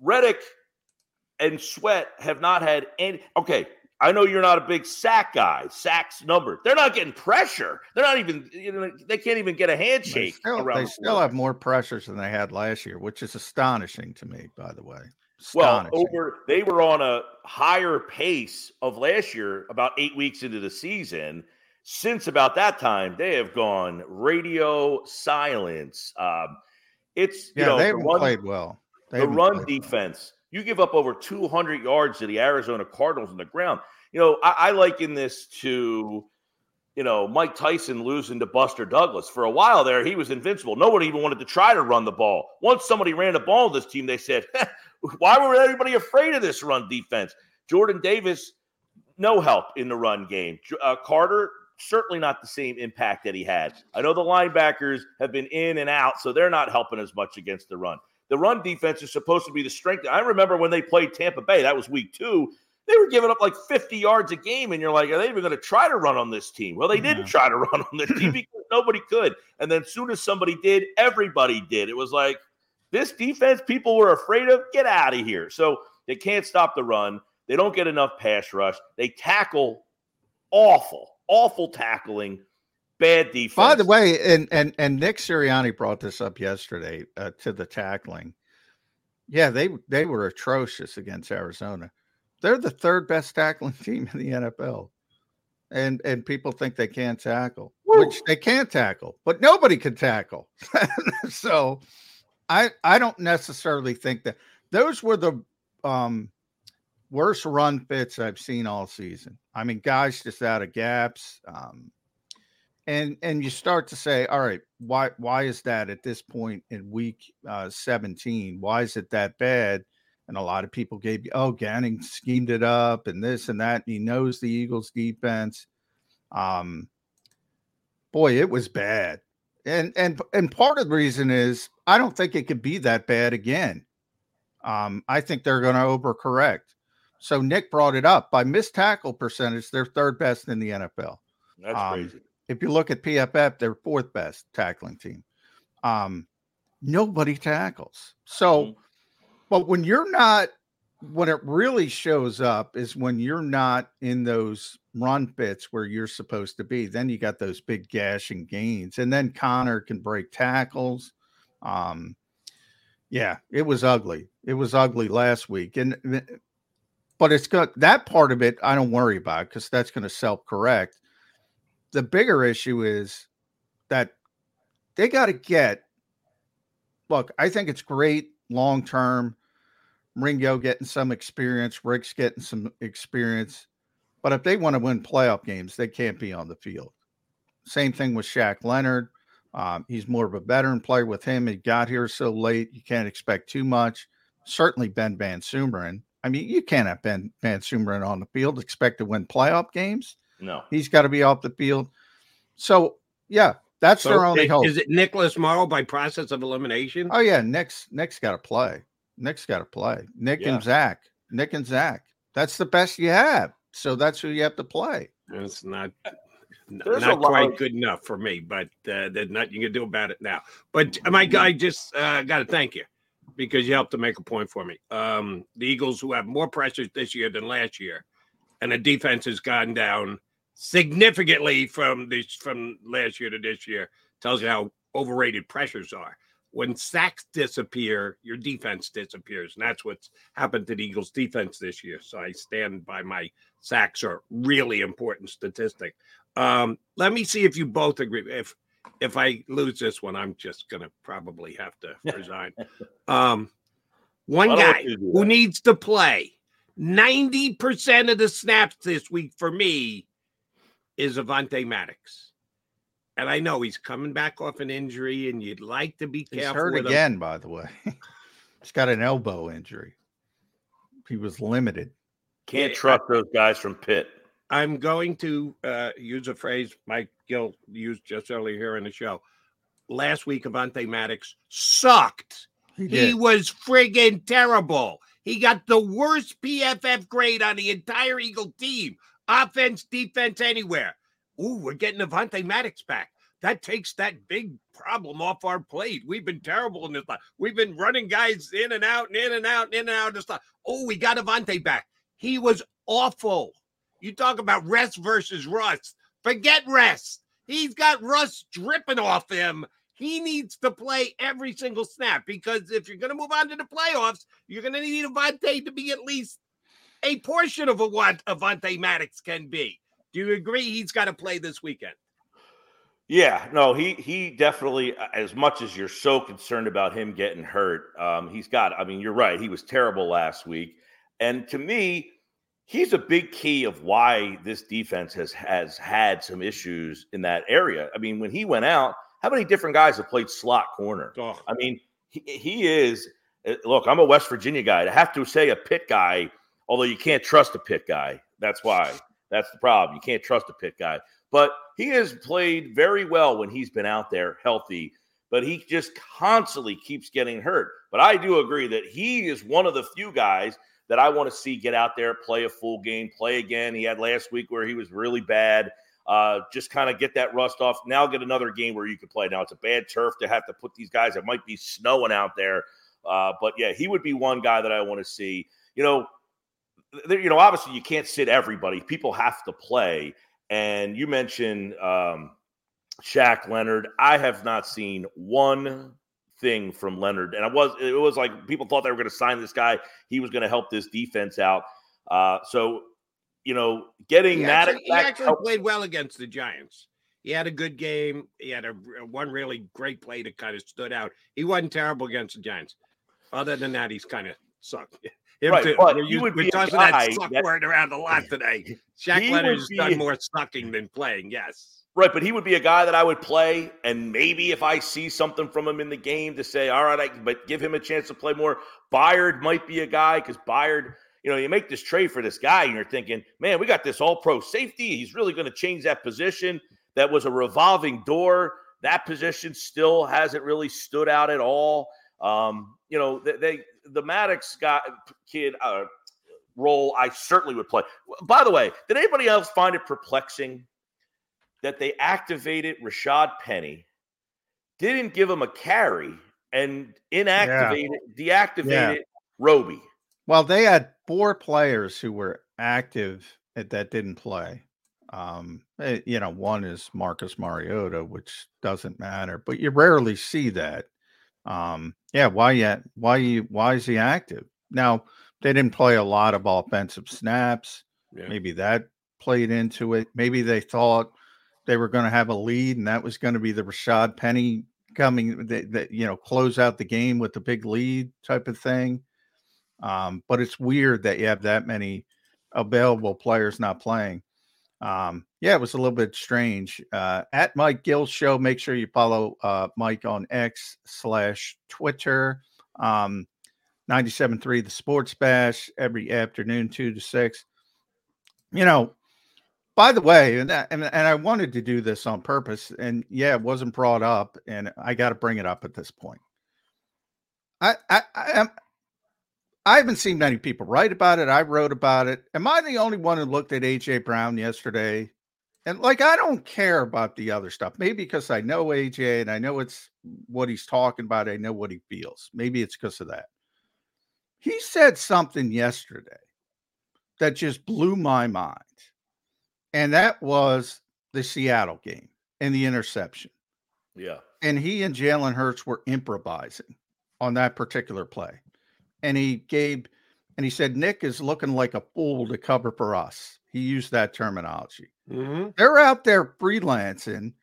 Reddick, and Sweat have not had any. Okay, I know you're not a big sack guy. Sacks number. They're not getting pressure. They're not even. You know, they can't even get a They handshake still, around. they the still have more pressures than they had last year, which is astonishing to me, by the way. Well, over they were on a higher pace of last year, about eight weeks into the season. Since about that time, they have gone radio silence. Um, it's you yeah, know they the haven't run, played well. They the run defense. You give up over 200 yards to the Arizona Cardinals on the ground. You know, I, I liken this to, you know, Mike Tyson losing to Buster Douglas. For a while there, he was invincible. Nobody even wanted to try to run the ball. Once somebody ran the ball in this team, they said, why were everybody afraid of this run defense? Jordan Davis, no help in the run game. Uh, Carter, certainly not the same impact that he had. I know the linebackers have been in and out, so they're not helping as much against the run. The run defense is supposed to be the strength. I remember when they played Tampa Bay, that was week two. They were giving up like 50 yards a game, and you're like, are they even going to try to run on this team? Well, they didn't try to run on this team because nobody could. And then, soon as somebody did, everybody did. It was like, this defense people were afraid of, get out of here. So they can't stop the run. They don't get enough pass rush. They tackle awful, awful tackling, bad defense. By the way, and and and Nick Sirianni brought this up yesterday uh, to the tackling. Yeah, they they were atrocious against Arizona. They're the third best tackling team in the NFL, and and people think they can't tackle, which they can't tackle, but nobody can tackle. so, I I don't necessarily think that those were the um worst run fits I've seen all season. I mean, guys just out of gaps. Um, and and you start to say all right why why is that at this point in week uh 17 why is it that bad? And a lot of people gave you oh Gannon schemed it up and this and that and he knows the eagles defense. Um boy it was bad. And and and part of the reason is i don't think it could be that bad again. Um i think they're going to overcorrect so nick brought it up by missed tackle percentage they're third best in the nfl That's Um, crazy. if you look at PFF, they're fourth best tackling team. Um, nobody tackles. So, but when you're not, when it really shows up is when you're not in those run fits where you're supposed to be. Then you got those big gashing gains, and then Conner can break tackles. Um, Yeah, it was ugly. It was ugly last week, and but it's got that part of it. I don't worry about because that's going to self correct. The bigger issue is that they got to get. Look, I think it's great long term. Ringo getting some experience, Rick's getting some experience. But if they want to win playoff games, they can't be on the field. Same thing with Shaq Leonard. Um, he's more of a veteran player with him. He got here so late. You can't expect too much. Certainly Ben VanSumeren. I mean, you can't have Ben VanSumeren on the field, expect to win playoff games. No. He's got to be off the field. So, yeah, that's so their only it, hope. Is it Nicholas Morrow by process of elimination? Oh, yeah. Nick's, Nick's got to play. Nick's got to play. Nick yeah. and Zach. Nick and Zach. That's the best you have. So that's who you have to play. It's not there's not quite of... good enough for me, but uh, there's nothing you can do about it now. But uh, my guy just uh, got to thank you because you helped to make a point for me. Um, the Eagles, who have more pressures this year than last year, and the defense has gone down significantly from this from last year to this year, tells you how overrated pressures are. When sacks disappear, your defense disappears, and that's what's happened to the Eagles' defense this year. So I stand by my sacks are really important statistic. Um, let me see if you both agree. If if I lose this one, I'm just gonna probably have to resign. Um, one guy who needs to play 90% of the snaps this week for me is Avonte Maddox. And I know he's coming back off an injury, and you'd like to be careful. He's hurt again, him. by the way. he's got an elbow injury. He was limited. Can't trust those guys from Pitt. I'm going to uh, use a phrase Mike Gill used just earlier here in the show. Last week, Avonte Maddox sucked. He, he was friggin' terrible. He got the worst PFF grade on the entire Eagle team. Offense, defense, anywhere. Ooh, we're getting Avonte Maddox back. That takes that big problem off our plate. We've been terrible in this. We've been running guys in and out and in and out and in and out of this. Oh, we got Avonte back. He was awful. You talk about rest versus rust. Forget rest. He's got rust dripping off him. He needs to play every single snap because if you're going to move on to the playoffs, you're going to need Avonte to be at least a portion of what Avonte Maddox can be. Do you agree he's got to play this weekend? Yeah, no, he he definitely. As much as you're so concerned about him getting hurt, um, he's got. I mean, you're right. He was terrible last week, and to me, he's a big key of why this defense has has had some issues in that area. I mean, when he went out, how many different guys have played slot corner? Oh. I mean, he, he is. Eh, look, I'm a West Virginia guy. To have to say a Pitt guy, although you can't trust a Pitt guy. That's why. That's the problem. You can't trust a Pitt guy. But he has played very well when he's been out there healthy. But he just constantly keeps getting hurt. But I do agree that he is one of the few guys that I want to see get out there, play a full game, play again. He had last week where he was really bad. Uh, just kind of get that rust off. Now get another game where you can play. Now it's a bad turf to have to put these guys. It might be snowing out there, uh, but yeah, he would be one guy that I want to see. You know, there, you know, obviously you can't sit everybody. People have to play. And you mentioned um, Shaq Leonard. I have not seen one thing from Leonard. And I was it was like people thought they were going to sign this guy. He was going to help this defense out. Uh, so you know, getting he Maddox actually, he actually helped. played well against the Giants. He had a good game. He had a one really great play that kind of stood out. He wasn't terrible against the Giants. Other than that, he's kind of sucked. Him right, too. but we're, would we're tossing that suck that, word around a lot today. Shaq Leonard's done more sucking than playing. Yes. Right, but he would be a guy that I would play, and maybe if I see something from him in the game to say, all right, I, but give him a chance to play more. Byard might be a guy because Byard, you know, you make this trade for this guy, and you're thinking, man, we got this all pro safety. He's really going to change that position. That was a revolving door. That position still hasn't really stood out at all. Um, you know, they, they the Maddox got kid uh, role, I certainly would play. By the way, did anybody else find it perplexing? That they activated Rashad Penny, didn't give him a carry, and inactivated, yeah. deactivated yeah. Roby. Well, they had four players who were active that didn't play. Um, eh, you know, one is Marcus Mariota, which doesn't matter, but you rarely see that. Um, yeah, why yet? Why you? Why is he active now? They didn't play a lot of offensive snaps. Yeah. Maybe that played into it. Maybe they thought they were going to have a lead, and that was going to be the Rashad Penny coming that, that you know close out the game with the big lead type of thing. Um, but it's weird that you have that many available players not playing. Um, yeah, it was a little bit strange. Uh, at Mike Gill Show, make sure you follow uh, Mike on X slash Twitter. Um, 97.3 The Sports Bash every afternoon, 2 to 6. You know, by the way, and, that, and and I wanted to do this on purpose, and yeah, it wasn't brought up, and I got to bring it up at this point. I I I, I haven't seen many people write about it. I wrote about it. Am I the only one who looked at AJ Brown yesterday? And like, I don't care about the other stuff. Maybe because I know AJ and I know it's what he's talking about. I know what he feels. Maybe it's because of that. He said something yesterday that just blew my mind. And that was the Seattle game and the interception. Yeah. And he and Jalen Hurts were improvising on that particular play and he gave and he said Nick is looking like a fool to cover for us. He used that terminology. Mm-hmm. They're out there freelancing,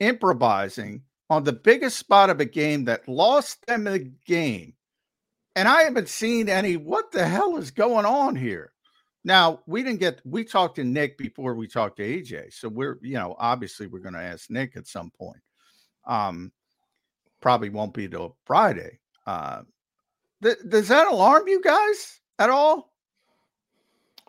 improvising on the biggest spot of a game that lost them the game. And I haven't seen any. What the hell is going on here? Now we didn't get. We talked to Nick before we talked to AJ, so we're you know obviously we're going to ask Nick at some point. Um, probably won't be till Friday. Uh, Th- does that alarm you guys at all?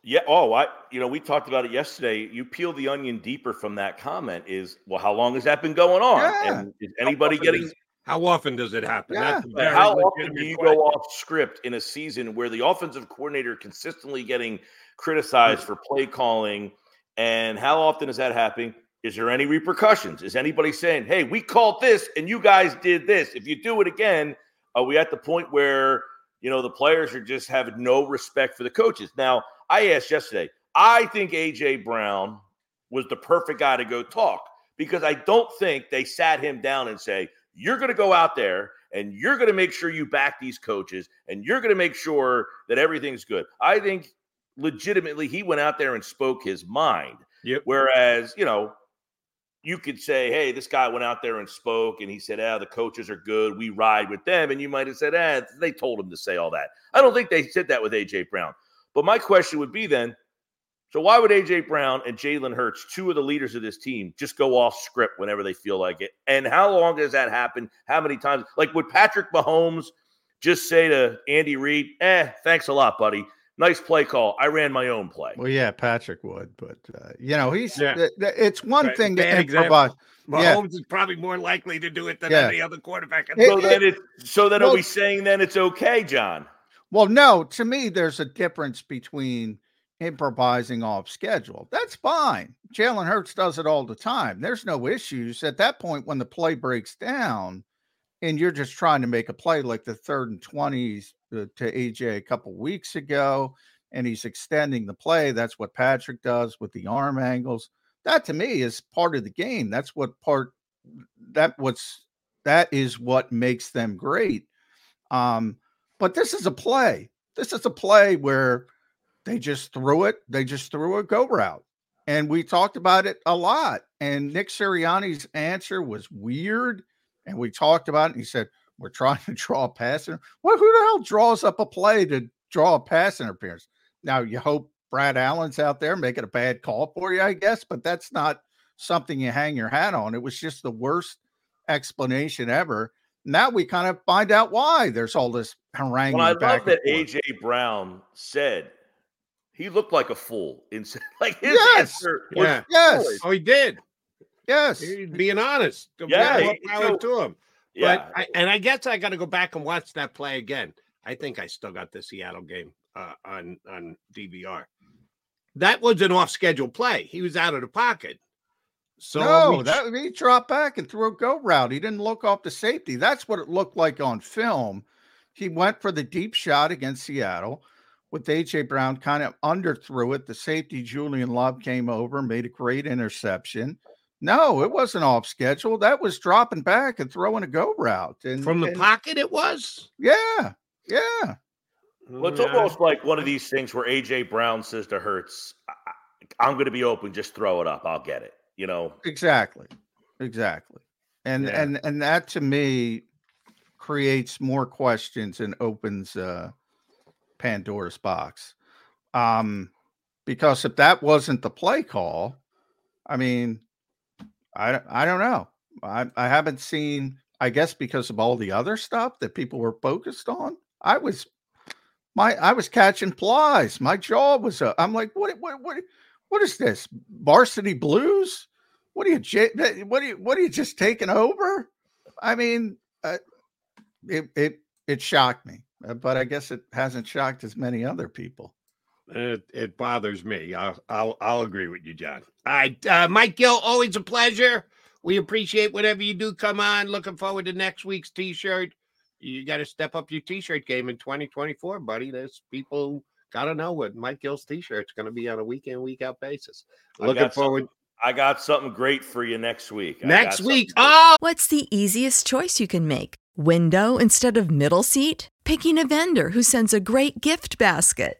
Yeah. Oh, I. You know, we talked about it yesterday. You peel the onion deeper from that comment. Is well, how long has that been going on? Yeah. And is anybody getting? Is, how often does it happen? Yeah. how often do you question. go off script in a season where the offensive coordinator consistently getting criticized for play calling? And how often is that happening? Is there any repercussions? Is anybody saying, "Hey, we called this and you guys did this. If you do it again, are we at the point where you know the players are just having no respect for the coaches? Now, I asked yesterday. I think AJ Brown was the perfect guy to go talk because I don't think they sat him down and say, "You're going to go out there and you're going to make sure you back these coaches and you're going to make sure that everything's good." I think legitimately he went out there and spoke his mind. Yep. Whereas, you know, you could say, hey, this guy went out there and spoke and he said, ah, the coaches are good. We ride with them. And you might have said, ah, they told him to say all that. I don't think they said that with A.J. Brown. But my question would be then, so why would A.J. Brown and Jalen Hurts, two of the leaders of this team, just go off script whenever they feel like it? And how long does that happen? How many times? Like, would Patrick Mahomes just say to Andy Reid, eh, thanks a lot, buddy nice play call. I ran my own play. Well, yeah, Patrick would, but uh, you know, he's yeah. it's one right. thing Bad to improvise. Mahomes yeah. is probably more likely to do it than yeah. any other quarterback. It, so then, it, so then well, are we saying then it's okay, John? Well, no. To me, there's a difference between improvising off schedule. That's fine. Jalen Hurts does it all the time. There's no issues at that point when the play breaks down and you're just trying to make a play like the third and 20s to, to AJ a couple weeks ago, and he's extending the play. That's what Patrick does with the arm angles. That to me is part of the game. That's what part that what's that is what makes them great. Um, but this is a play. This is a play where they just threw it. They just threw a go route. And we talked about it a lot. And Nick Sirianni's answer was weird. And we talked about it. He said, we're trying to draw a pass. Well, who the hell draws up a play to draw a pass interference? Now you hope Brad Allen's out there making a bad call for you, I guess, but that's not something you hang your hat on. It was just the worst explanation ever. Now we kind of find out why there's all this haranguing. Well, I love that AJ Brown said he looked like a fool. In like his yes. answer, yeah, yes, oh, he did. Yes, He's being honest. Yeah, more power so, to him. Yeah. But I, and I guess I got to go back and watch that play again. I think I still got the Seattle game uh, on on DVR. That was an off schedule play. He was out of the pocket. So no, that he dropped back and threw a go route. He didn't look off the safety. That's what it looked like on film. He went for the deep shot against Seattle with AJ Brown kind of underthrew it. The safety Julian Love came over, made a great interception. No, it wasn't off schedule. That was dropping back and throwing a go route. And from the and, pocket, it was. Yeah, yeah. Well, it's almost like one of these things where AJ Brown says to Hurts, "I'm going to be open. Just throw it up. I'll get it." You know. Exactly. Exactly. And yeah. and and that to me creates more questions and opens uh Pandora's box. Um because if that wasn't the play call, I mean, I I don't know. I I haven't seen. I guess because of all the other stuff that people were focused on, I was my I was catching flies. My jaw was up. I'm like, what what what what is this? Varsity Blues? What are you what are you what are you just taking over? I mean, uh, it it it shocked me, uh, but I guess it hasn't shocked as many other people. It, it bothers me. I'll, I'll I'll agree with you, John. All right, uh, Mike Gill, always a pleasure. We appreciate whatever you do. Come on, looking forward to next week's T-shirt. You got to step up your T-shirt game in 2024, buddy. There's people got to know what Mike Gill's T-shirt's going to be on a week in week out basis. Looking forward. I got something great for you next week. Next week. Oh, what's the easiest choice you can make? Window instead of middle seat? Picking a vendor who sends a great gift basket?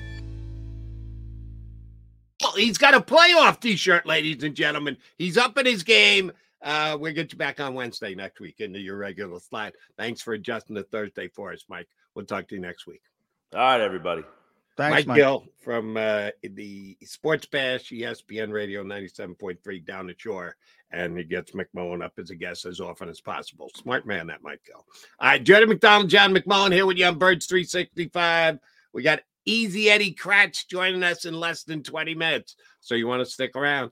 Well, he's got a playoff t-shirt, ladies and gentlemen. He's up in his game. Uh, we'll get you back on Wednesday next week into your regular slot. Thanks for adjusting the Thursday for us, Mike. We'll talk to you next week. All right, everybody. Thanks, Mike, Mike. Gill from uh, the Sports Bash, ESPN Radio 97.3 down the shore. And he gets McMullen up as a guest as often as possible. Smart man, that Mike Gill. All right, Jody McDonald, John McMullen here with you on Birds 365. We got Easy Eddie Kracz joining us in less than 20 minutes. So you want to stick around.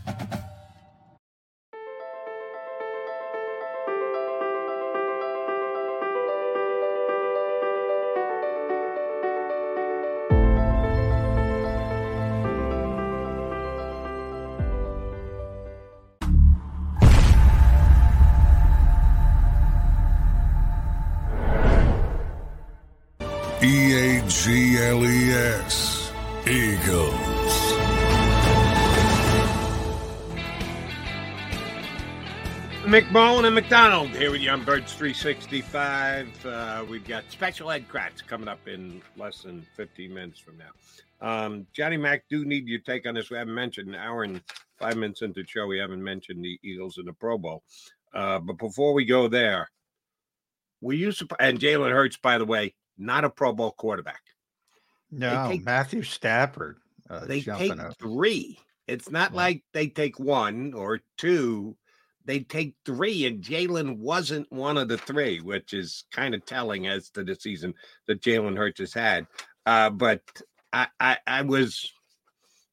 McMullen and McDonald here with you on Birds 365. Uh, we've got special Ed Kracz coming up in less than 15 minutes from now. Um, Johnny Mac, do need your take on this. We haven't mentioned an hour and five minutes into the show. We haven't mentioned the Eagles in the Pro Bowl. Uh, but before we go there, we used to, and Jalen Hurts, by the way, not a Pro Bowl quarterback. No, take- Matthew Stafford. Uh, they take up. three. It's not like they take one or two. They take three, and Jalen wasn't one of the three, which is kind of telling as to the season that Jalen Hurts has had. Uh, but I, I, I was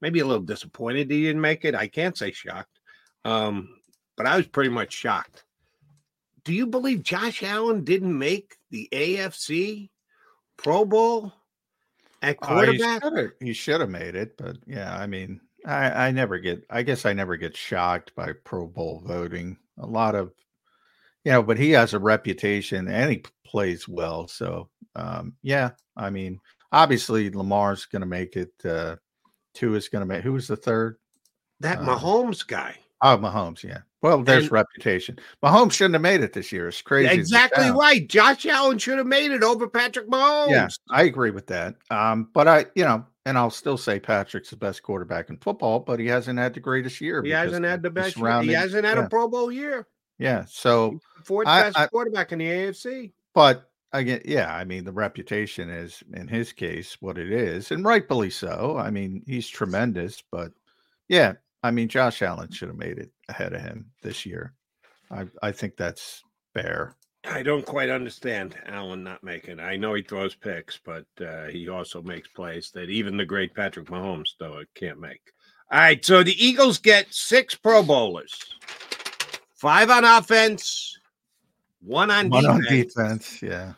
maybe a little disappointed he didn't make it. I can't say shocked, um, but I was pretty much shocked. Do you believe Josh Allen didn't make the AFC Pro Bowl at Oh, quarterback? shoulda- he should have made it, but yeah, I mean, I, I never get. I guess I never get shocked by Pro Bowl voting. A lot of, you know, but he has a reputation and he plays well. So, um, yeah, I mean, obviously Lamar's going to make it. Uh, two is going to make. Who was the third? that Uh, Mahomes guy. Oh, Mahomes. Yeah. Well, there's And- reputation. Mahomes shouldn't have made it this year. It's crazy. Exactly right. Josh Allen should have made it over Patrick Mahomes. Yeah, I agree with that. Um, but I, you know, and I'll still say Patrick's the best quarterback in football, but he hasn't had the greatest year. He hasn't had the best. He hasn't had yeah, a Pro Bowl year. Yeah. So, Fourth best I- quarterback in the AFC. but again, yeah, I mean, the reputation is in his case what it is, and rightfully so. I mean, he's tremendous, but yeah, I mean, Josh Allen should have made it ahead of him this year. I, I think that's fair. I don't quite understand Allen not making. I know he throws picks, but uh, he also makes plays that even the great Patrick Mahomes though can't make. All right, so the Eagles get six Pro Bowlers, five on offense, one on One on defense. defense, yeah.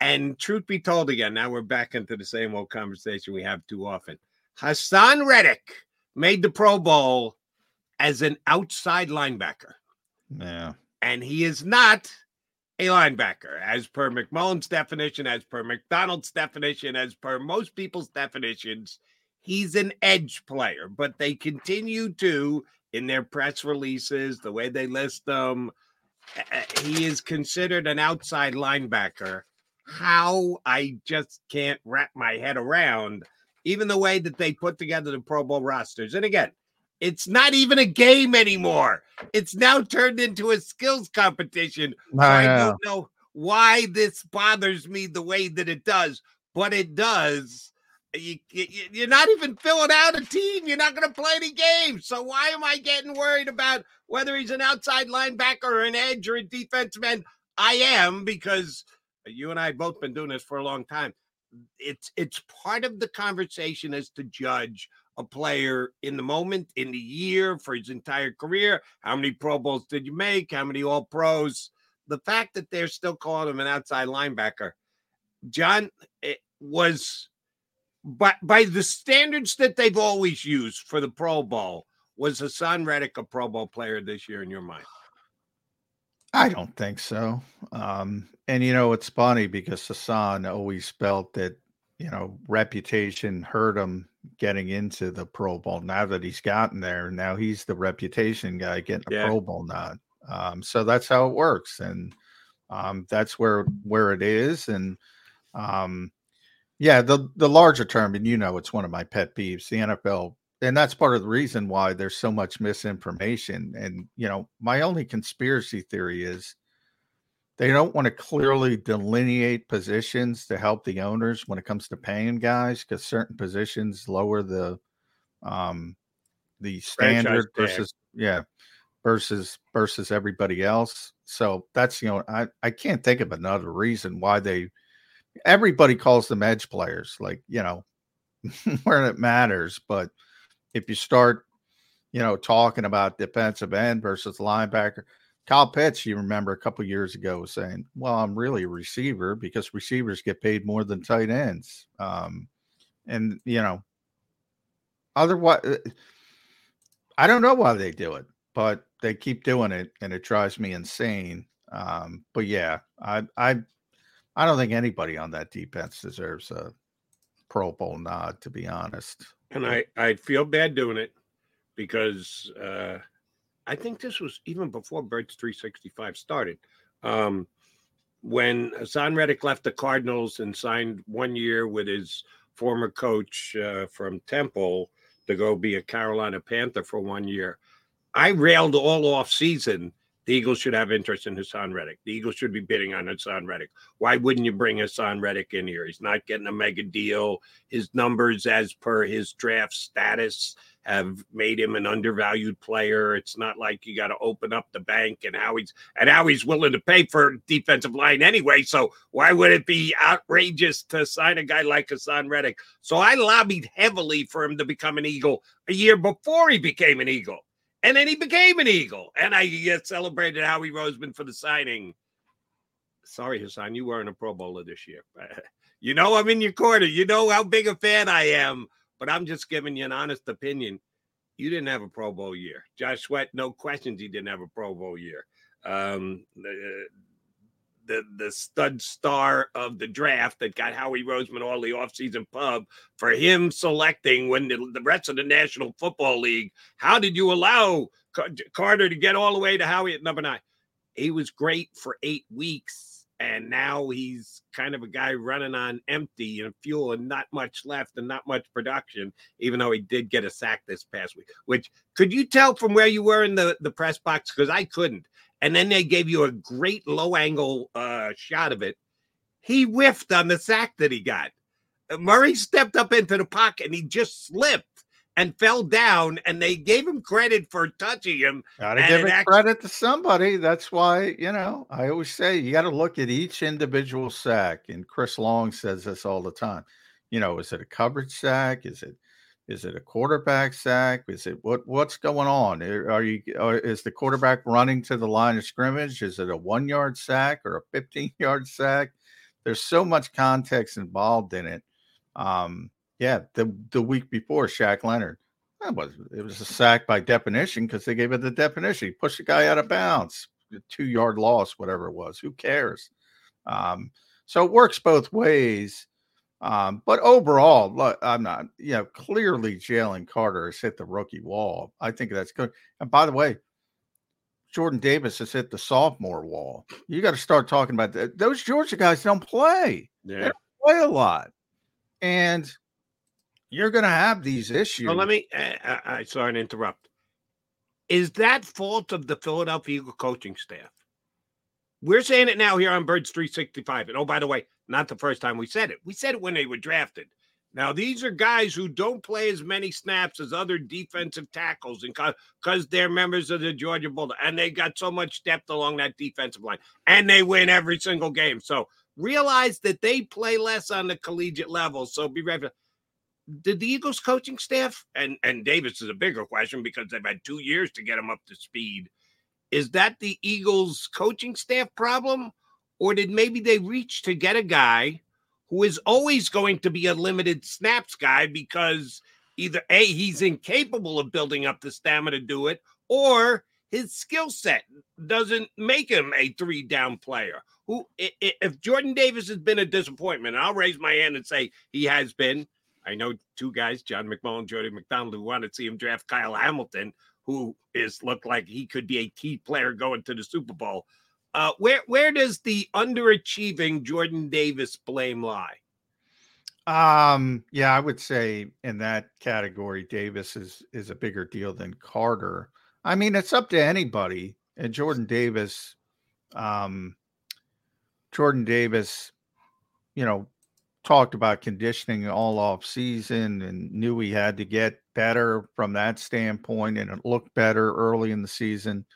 And truth be told, again, now we're back into the same old conversation we have too often. Haason Reddick made the Pro Bowl as an outside linebacker, Yeah. and he is not a linebacker, as per McMullen's definition, as per McDonald's definition, as per most people's definitions. He's an edge player, but they continue to, in their press releases, the way they list them, he is considered an outside linebacker. How I just can't wrap my head around, even the way that they put together the Pro Bowl rosters. And again, it's not even a game anymore. It's now turned into a skills competition. I don't know why this bothers me the way that it does, but it does. You, you, you're not even filling out a team. You're not going to play any games. So why am I getting worried about whether he's an outside linebacker or an edge or a defensive end? I am because you and I have both been doing this for a long time. It's it's part of the conversation as to judge a player in the moment, in the year, for his entire career. How many Pro Bowls did you make? How many All Pros? The fact that they're still calling him an outside linebacker, John, it was by by the standards that they've always used for the Pro Bowl. Was Haason Reddick a Pro Bowl player this year in your mind? I don't think so. Um, and you know, it's funny because Haason always felt that you know reputation hurt him getting into the Pro Bowl. Now that he's gotten there, now he's the reputation guy getting a yeah. Pro Bowl nod. Um, so that's how it works, and um, that's where where it is. And um, yeah, the the larger term, and you know, it's one of my pet peeves. The NFL, and that's part of the reason why there's so much misinformation. And you know, my only conspiracy theory is they don't want to clearly delineate positions to help the owners when it comes to paying guys because certain positions lower the um the standard versus yeah versus versus everybody else. So that's you know i i can't think of another reason why they everybody calls them edge players like you know where it matters but if you start you know talking about defensive end versus linebacker Kyle Pitts, you remember a couple years ago, was saying, "Well, I'm really a receiver because receivers get paid more than tight ends." Um, and you know, otherwise, uh, I don't know why they do it, but they keep doing it, and it drives me insane. Um, but yeah, I, I, I don't think anybody on that defense deserves a Pro Bowl nod, to be honest. And I, I feel bad doing it because. Uh, I think this was even before Birds 365 started. Um, when Haason Reddick left the Cardinals and signed one year with his former coach uh, from Temple to go be a Carolina Panther for one year, I railed all off season. The Eagles should have interest in Haason Reddick. The Eagles should be bidding on Haason Reddick. Why wouldn't you bring Haason Reddick in here? He's not getting a mega deal. His numbers, as per his draft status, have made him an undervalued player. It's not like you got to open up the bank and how he's and how he's willing to pay for defensive line anyway. So why would it be outrageous to sign a guy like Haason Reddick? So I lobbied heavily for him to become an Eagle a year before he became an Eagle. And then he became an Eagle. And I uh, celebrated Howie Roseman for the signing. Sorry, Haason, you weren't a Pro Bowler this year. you know I'm in your corner. You know how big a fan I am but I'm just giving you an honest opinion. You didn't have a Pro Bowl year. Josh Sweat, no questions, he didn't have a Pro Bowl year. Um, the, the the stud star of the draft that got Howie Roseman all the offseason pub for him selecting when the, the rest of the National Football League. How did you allow Carter to get all the way to Howie at number nine? He was great for eight weeks and now he's kind of a guy running on empty and fuel and not much left and not much production even though he did get a sack this past week which could you tell from where you were in the, the press box? Because i couldn't. And then they gave you a great low angle uh, shot of it. He whiffed on the sack that he got. Murray stepped up into the pocket and he just slipped and fell down, and they gave him credit for touching him. Gotta give it actually- credit to somebody. That's why, you know, I always say you got to look at each individual sack. And Chris Long says this all the time. You know, is it a coverage sack? Is it is it a quarterback sack? Is it what what's going on? Are you is the quarterback running to the line of scrimmage? Is it a one yard sack or a 15 yard sack? There's so much context involved in it. Um, yeah, the the week before Shaq Leonard. That was it was a sack by definition because they gave it the definition. He pushed the guy out of bounds, two yard loss, whatever it was. Who cares? Um, so it works both ways. Um, but overall, look, I'm not, you know, clearly Jalen Carter has hit the rookie wall. I think that's good. And by the way, Jordan Davis has hit the sophomore wall. You got to start talking about that. Those Georgia guys don't play. Yeah. They don't play a lot. And you're going to have these issues. So let me. Uh, I sorry to interrupt. Is that fault of the Philadelphia Eagle coaching staff? We're saying it now here on Birds 365. And oh, by the way, not the first time we said it. We said it when they were drafted. Now, these are guys who don't play as many snaps as other defensive tackles and because they're members of the Georgia Bulldogs and they got so much depth along that defensive line and they win every single game. So realize that they play less on the collegiate level. So be ready did the Eagles coaching staff and and Davis is a bigger question because they've had two years to get him up to speed. Is that the Eagles coaching staff problem, or did maybe they reach to get a guy who is always going to be a limited snaps guy because either a he's incapable of building up the stamina to do it, or his skill set doesn't make him a three down player. Who, if Jordan Davis has been a disappointment, I'll raise my hand and say he has been. I know two guys, John McMullen, Jody McDonald, who want to see him draft Kyle Hamilton, who is looked like he could be a key player going to the Super Bowl. Uh, where where does the underachieving Jordan Davis blame lie? Um, yeah, I would say in that category, Davis is is a bigger deal than Carter. I mean, it's up to anybody. And Jordan Davis, um, Jordan Davis, you know, talked about conditioning all off season and knew he had to get better from that standpoint, and it looked better early in the season,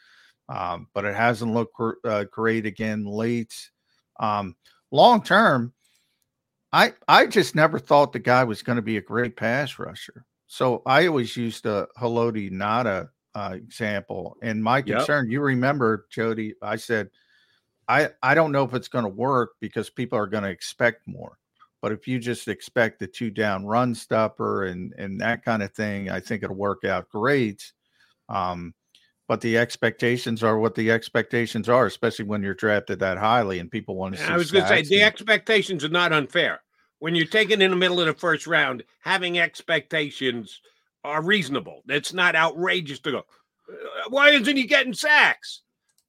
um, but it hasn't looked uh, great again late. Um, long term, I I just never thought the guy was going to be a great pass rusher. So I always used the Haloti Ngata uh, example. And my concern, yep. you remember, Jody, I said, I, I don't know if it's going to work because people are going to expect more. But if you just expect the two down run stopper and, and that kind of thing, I think it'll work out great. Um, but the expectations are what the expectations are, especially when you're drafted that highly and people want to. I was going to say the expectations are not unfair. When you're taken in the middle of the first round, having expectations are reasonable. It's not outrageous to go, why isn't he getting sacks?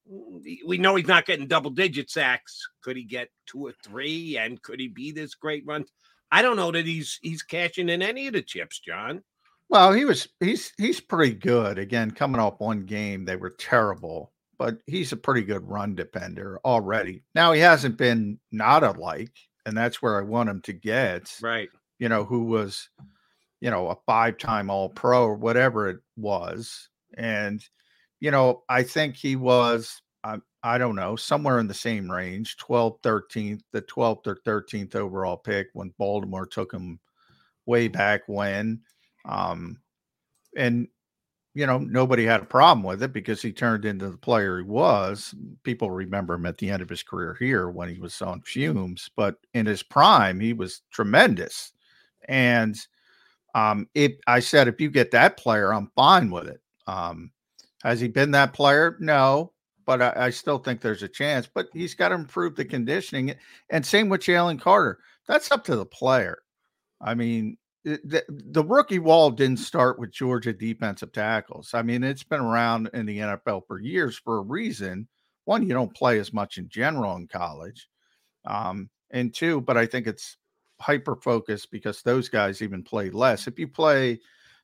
We know he's not getting double digit sacks. Could he get two or three? And could he be this great run? I don't know that he's he's cashing in any of the chips, John. Well, he was he's he's pretty good. Again, coming off one game, they were terrible, but he's a pretty good run defender already. Now he hasn't been Ngata like, and that's where I want him to get. Right. You know, who was you know, a five time All Pro or whatever it was. And, you know, I think he was, I, I don't know, somewhere in the same range 12th, 13th, the 12th or 13th overall pick when Baltimore took him way back when. Um, and, you know, nobody had a problem with it because he turned into the player he was. People remember him at the end of his career here when he was on fumes, but in his prime, he was tremendous. And, um, if I said if you get that player, I'm fine with it. Um, has he been that player? No, but I, I still think there's a chance. But he's got to improve the conditioning. And same with Jalen Carter. That's up to the player. I mean, the, the rookie wall didn't start with Georgia defensive tackles. I mean, it's been around in the NFL for years for a reason. One, you don't play as much in general in college. Um, and two, but I think it's hyper focused because those guys even play less. If you play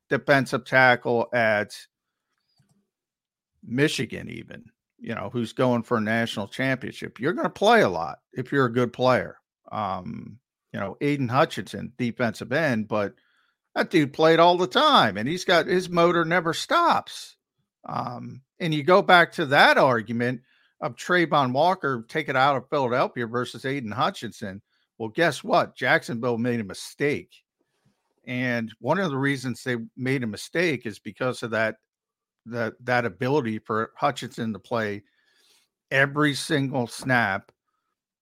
defensive tackle at Michigan, even, you know, who's going for a national championship, you're going to play a lot if you're a good player. Um, you know, Aidan Hutchinson, defensive end, but that dude played all the time and he's got his motor never stops. Um, and you go back to that argument of Travon Walker, take it out of Philadelphia versus Aidan Hutchinson. Well, guess what? Jacksonville made a mistake. And one of the reasons they made a mistake is because of that that that ability for Hutchinson to play every single snap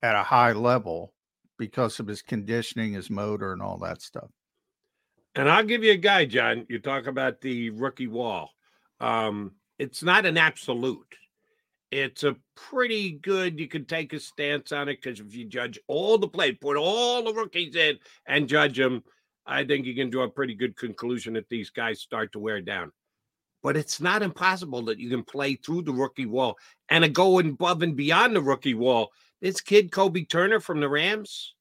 at a high level because of his conditioning, his motor, and all that stuff. And I'll give you a guy, John. You talk about the rookie wall. Um, it's not an absolute it's a pretty good. You can take a stance on it because if you judge all the play, put all the rookies in and judge them, I think you can draw a pretty good conclusion that these guys start to wear down. But it's not impossible that you can play through the rookie wall and go above and beyond the rookie wall. This kid, Kobie Turner from the Rams,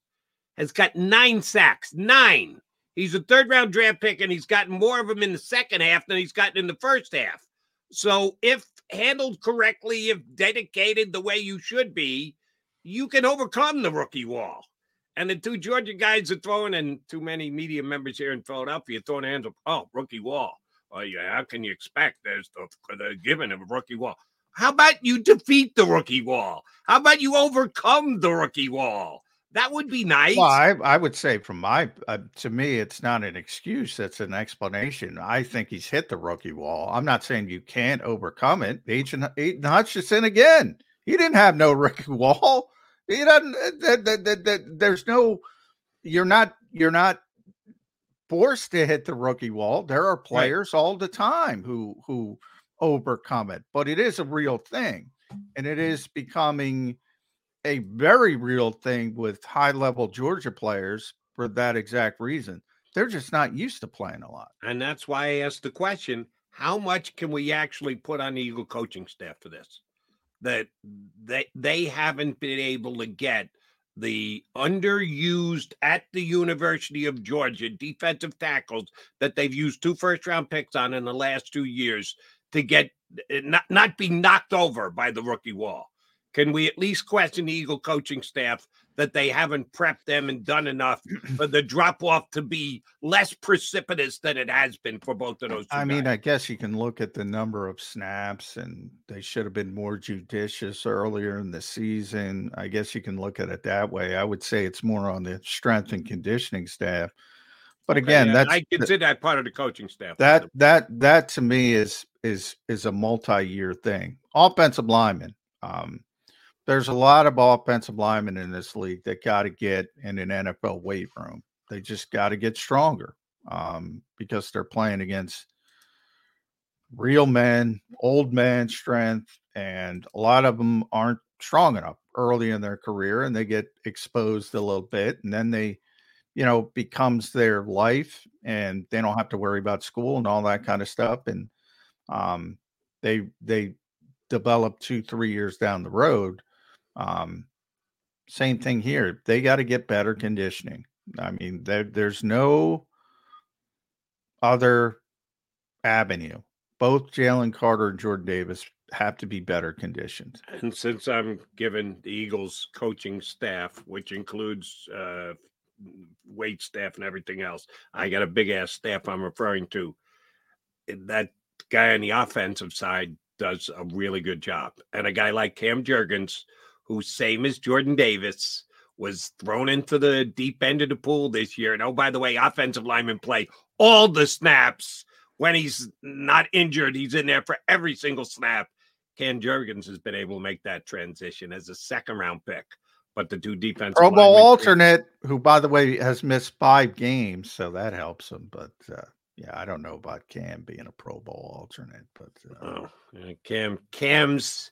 has got nine sacks. Nine. He's a third round draft pick, and he's gotten more of them in the second half than he's gotten in the first half. So if handled correctly, if dedicated the way you should be, you can overcome the rookie wall. And the two Georgia guys are throwing, and too many media members here in Philadelphia throwing hands up. Oh, rookie wall. Well, yeah, how can you expect there's the, the given of a rookie wall? How about you defeat the rookie wall? How about you overcome the rookie wall? That would be nice. Well, I, I would say from my uh, to me, it's not an excuse. It's an explanation. I think he's hit the rookie wall. I'm not saying you can't overcome it. Aidan, Aidan Hutchinson again. He didn't have no rookie wall. He doesn't. That, that, that, that, there's no. You're not. You're not forced to hit the rookie wall. There are players right. all the time who who overcome it, but it is a real thing. And it is becoming a very real thing with high level Georgia players for that exact reason. They're just not used to playing a lot. And that's why I asked the question how much can we actually put on the Eagle coaching staff for this? That they they haven't been able to get the underused at the University of Georgia defensive tackles that they've used two first round picks on in the last two years to get eh, not, not be knocked over by the rookie wall. Can we at least question the Eagle coaching staff that they haven't prepped them and done enough for the drop off to be less precipitous than it has been for both of those? I mean, I guess you can look at the number of snaps and they should have been more judicious earlier in the season. I guess you can look at it that way. I would say it's more on the strength and conditioning staff. But again, yeah, that's I consider that part of the coaching staff. That that that to me is is is a multi-year thing. Offensive lineman. Um, there's a lot of offensive linemen in this league that got to get in an NFL weight room. They just got to get stronger um, because they're playing against real men, old man strength, and a lot of them aren't strong enough early in their career and they get exposed a little bit and then they you know becomes their life and they don't have to worry about school and all that kind of stuff and um they they develop two three years down the road um, same thing here. They got to get better conditioning. I mean, there, there's no other avenue. Both Jalen Carter and Jordan Davis have to be better conditioned. And since I'm given the Eagles coaching staff, which includes uh, weight staff and everything else, I got a big ass staff I'm referring to. That guy on the offensive side does a really good job. And a guy like Cam Jurgens, who, same as Jordan Davis, was thrown into the deep end of the pool this year. And oh, by the way, offensive linemen play all the snaps. When he's not injured, he's in there for every single snap. Cam Jurgens has been able to make that transition as a second round pick. But the two defensive Pro Bowl alternate, who by the way has missed five games, so that helps him. But uh, yeah, I don't know about Cam being a Pro Bowl alternate, but uh, oh, Cam Cam's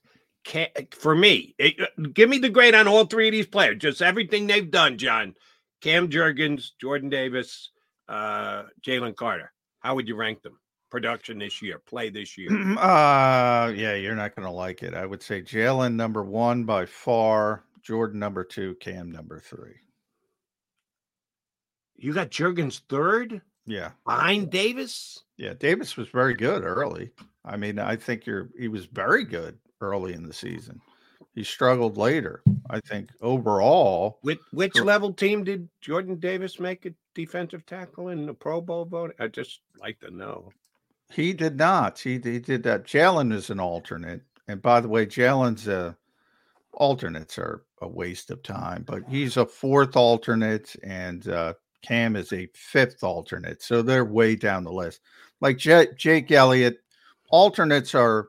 for me, it, uh, give me the grade on all three of these players. Just everything they've done, John. Cam Jurgens, Jordan Davis, uh, Jalen Carter. How would you rank them? Production this year, play this year. Uh, yeah, you're not going to like it. I would say Jalen number one by far, Jordan number two, Cam number three. You got Jurgens third? Yeah. Behind Davis? Yeah, Davis was very good early. I mean, I think you're he was very good early in the season. He struggled later. I think overall. Which which for, level team did Jordan Davis make a defensive tackle in the Pro Bowl vote? I just like to know. He did not. He, he did that. Jalen is an alternate. And by the way, Jalen's uh, alternates are a waste of time, but he's a fourth alternate and uh, Cam is a fifth alternate. So they're way down the list. Like J- Jake Elliott, alternates are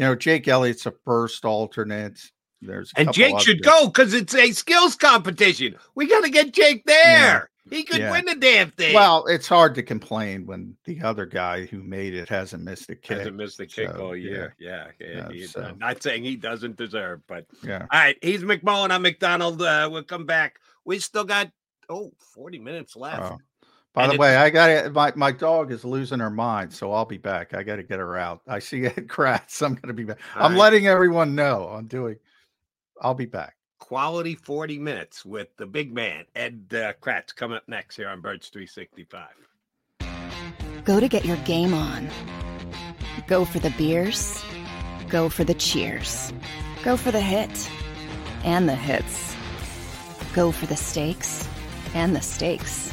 you know, Jake Elliott's a first alternate. There's and Jake should go because it's a skills competition. We got to get Jake there. Yeah. He could yeah. win the damn thing. Well, it's hard to complain when the other guy who made it hasn't missed a kick. Hasn't missed a kick so, all year. Yeah, yeah. yeah so. Not saying he doesn't deserve, but yeah. All right, he's McMullen. I'm McDonald. Uh, we'll come back. We still got oh 40 minutes left. Oh. By and the way, I got it. My, my dog is losing her mind, so I'll be back. I got to get her out. I see Ed Kracz. I'm going to be back. I'm right. letting everyone know I'm doing. I'll be back. Quality 40 minutes with the big man, Ed uh, Kracz, coming up next here on Birds 365. Go to get your game on. Go for the beers. Go for the cheers. Go for the hit and the hits. Go for the stakes and the stakes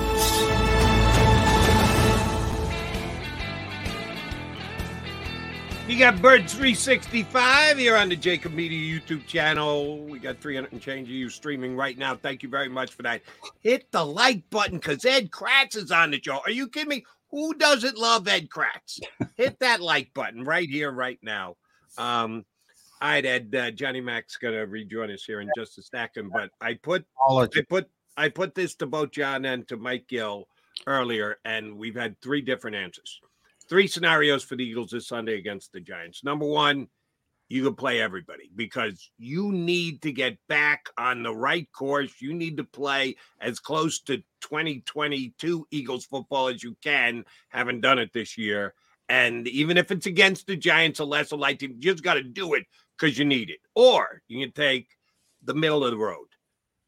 You got Bird 365 here on the JAKIB Media YouTube channel. We got 300 and change of you streaming right now. Thank you very much for that. Hit the like button because Ed Kracz is on the show. Are you kidding me? Who doesn't love Ed Kracz? Hit that like button right here, right now. Um, all right, Ed. Uh, Johnny Mac's gonna rejoin us here in just a second, but I put I put I put this to both John and to Mike Gill earlier, and we've had three different answers three scenarios for the Eagles this Sunday against the Giants. Number one, you can play everybody because you need to get back on the right course. You need to play as close to 2022 Eagles football as you can. Haven't done it this year. And even if it's against the Giants, a lesser light team, you just got to do it because you need it. Or you can take the middle of the road.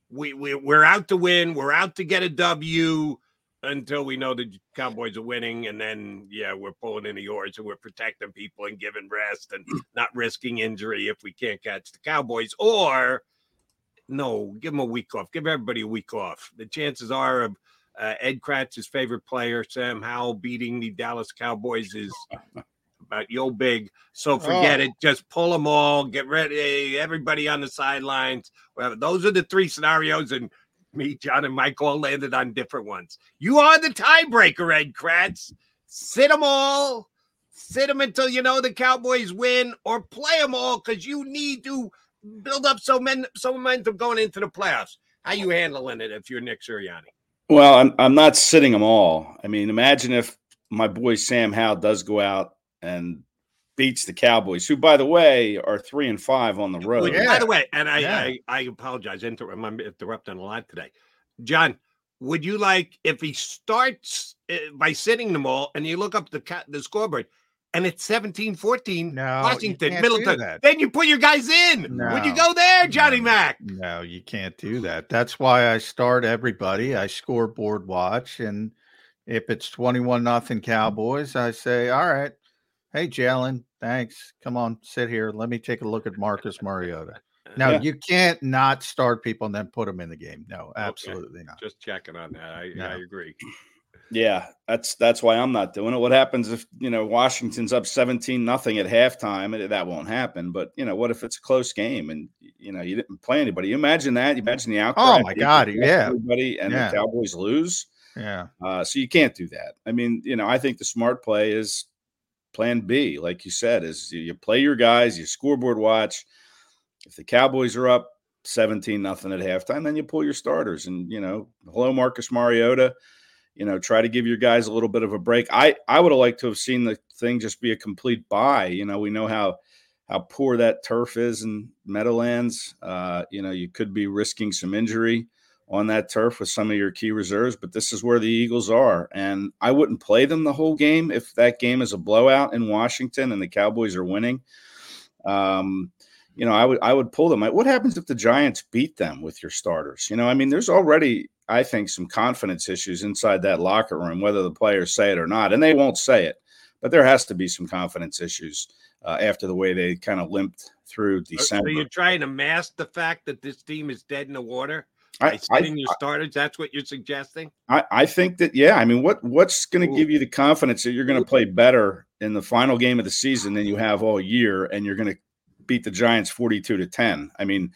We, we, we're out to win. We're out to get a W until we know the Cowboys are winning, and then yeah, we're pulling in the oars and we're protecting people and giving rest and not risking injury if we can't catch the Cowboys. Or no, give them a week off. Give everybody a week off. The chances are of uh, Ed Kracz's favorite player, Sam Howell, beating the Dallas Cowboys is about yo big. So forget oh. it. Just pull them all. Get ready. Everybody on the sidelines. Those are the three scenarios, and me, John, and Mike all landed on different ones. You are the tiebreaker, Ed Kracz. Sit them all. Sit them until you know the Cowboys win, or play them all because you need to build up so men so momentum going into the playoffs. How you handling it if you're Nick Sirianni? Well, I'm I'm not sitting them all. I mean, imagine if my boy Sam Howell does go out and beats the Cowboys, who, by the way, are three and five on the road. Yeah. By the way, and I, yeah. I, I apologize, inter- I'm interrupting a lot today. John, would you like if he starts uh, by sitting them all and you look up the the scoreboard and it's 17 14 no, Washington, Middleton, then you put your guys in. No, would you go there, Johnny no, Mac? No, you can't do that. That's why I start everybody. I scoreboard watch and if it's 21 nothing Cowboys, I say, all right, Hey, Jalen, thanks. Come on, sit here. Let me take a look at Marcus Mariota. Now, yeah. you can't not start people and then put them in the game. No, absolutely okay. not. Just checking on that. I, no. I agree. Yeah, that's that's why I'm not doing it. What happens if you know Washington's up 17 nothing at halftime? That won't happen. But you know, what if it's a close game and you know you didn't play anybody? You imagine that? You imagine the outcry? Oh my god! Yeah, everybody and yeah. the Cowboys lose. Yeah. Uh, so you can't do that. I mean, you know, I think the smart play is Plan B, like you said, is you play your guys, you scoreboard watch. If the Cowboys are up 17 nothing at halftime, then you pull your starters and you know, hello Marcus Mariota you know, try to give your guys a little bit of a break. I I would have liked to have seen the thing just be a complete bye. You know, we know how how poor that turf is in Meadowlands. Uh, you know, you could be risking some injury on that turf with some of your key reserves, but this is where the Eagles are. And I wouldn't play them the whole game if that game is a blowout in Washington and the Cowboys are winning. Um, you know, I would I would pull them. What happens if the Giants beat them with your starters? You know, I mean, there's already I think, some confidence issues inside that locker room, whether the players say it or not. And they won't say it, but there has to be some confidence issues uh, after the way they kind of limped through December. So you're trying to mask the fact that this team is dead in the water? I, sitting your starters, that's what you're suggesting. I, I think that yeah. I mean, what what's going to give you the confidence that you're going to play better in the final game of the season than you have all year, and you're going to beat the Giants 42 to 10? I mean,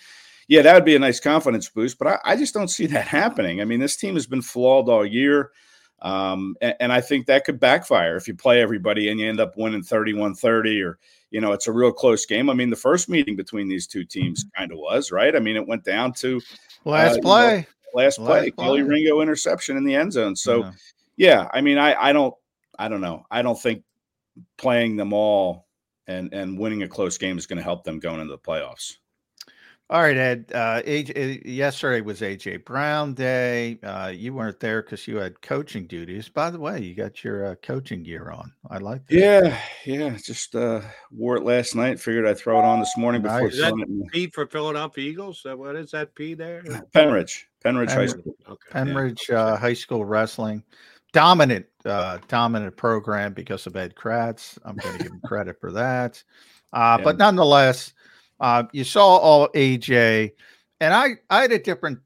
yeah, that would be a nice confidence boost. But I, I, just don't see that happening. I mean, this team has been flawed all year. Um, and, and, I think that could backfire if you play everybody and you end up winning 31 30 or, you know, it's a real close game. I mean, the first meeting between these two teams kind of was, right? I mean, it went down to last uh, play. You know, last, last play, Kelly Ringo interception in the end zone. So, yeah, yeah I mean, I, I don't, I don't know. I don't think playing them all and and winning a close game is going to help them going into the playoffs. All right, Ed. Uh, AJ, yesterday was AJ Brown Day. Uh, you weren't there because you had coaching duties. By the way, you got your uh, coaching gear on. I like that. Yeah, yeah. Just uh, wore it last night. Figured I'd throw it on this morning before. Nice. Is that P for Philadelphia Eagles? what is that P there? Pennridge, Pennridge, High School. Okay. Pennridge yeah. Uh, High School Wrestling. Dominant, uh, dominant program because of Ed Kracz. I'm going to give him credit for that. Uh, yeah. But nonetheless uh, you saw all AJ, and I I had a different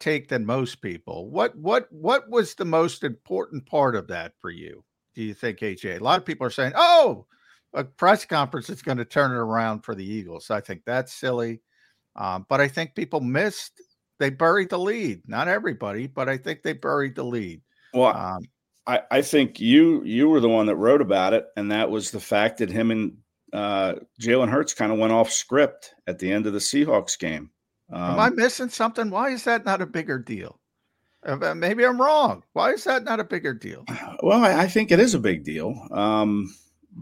take than most people. What what what was the most important part of that for you? Do you think AJ? A lot of people are saying, "Oh, a press conference is going to turn it around for the Eagles." I think that's silly, um, but I think people missed. They buried the lead. Not everybody, but I think they buried the lead. Well, um, I, I think you you were the one that wrote about it, and that was the fact that him and uh, Jalen Hurts kind of went off script at the end of the Seahawks game. Um, Am I um, missing something? Why is that not a bigger deal? Uh, maybe I'm wrong. Why is that not a bigger deal? Well, I, I think it is a big deal. Um,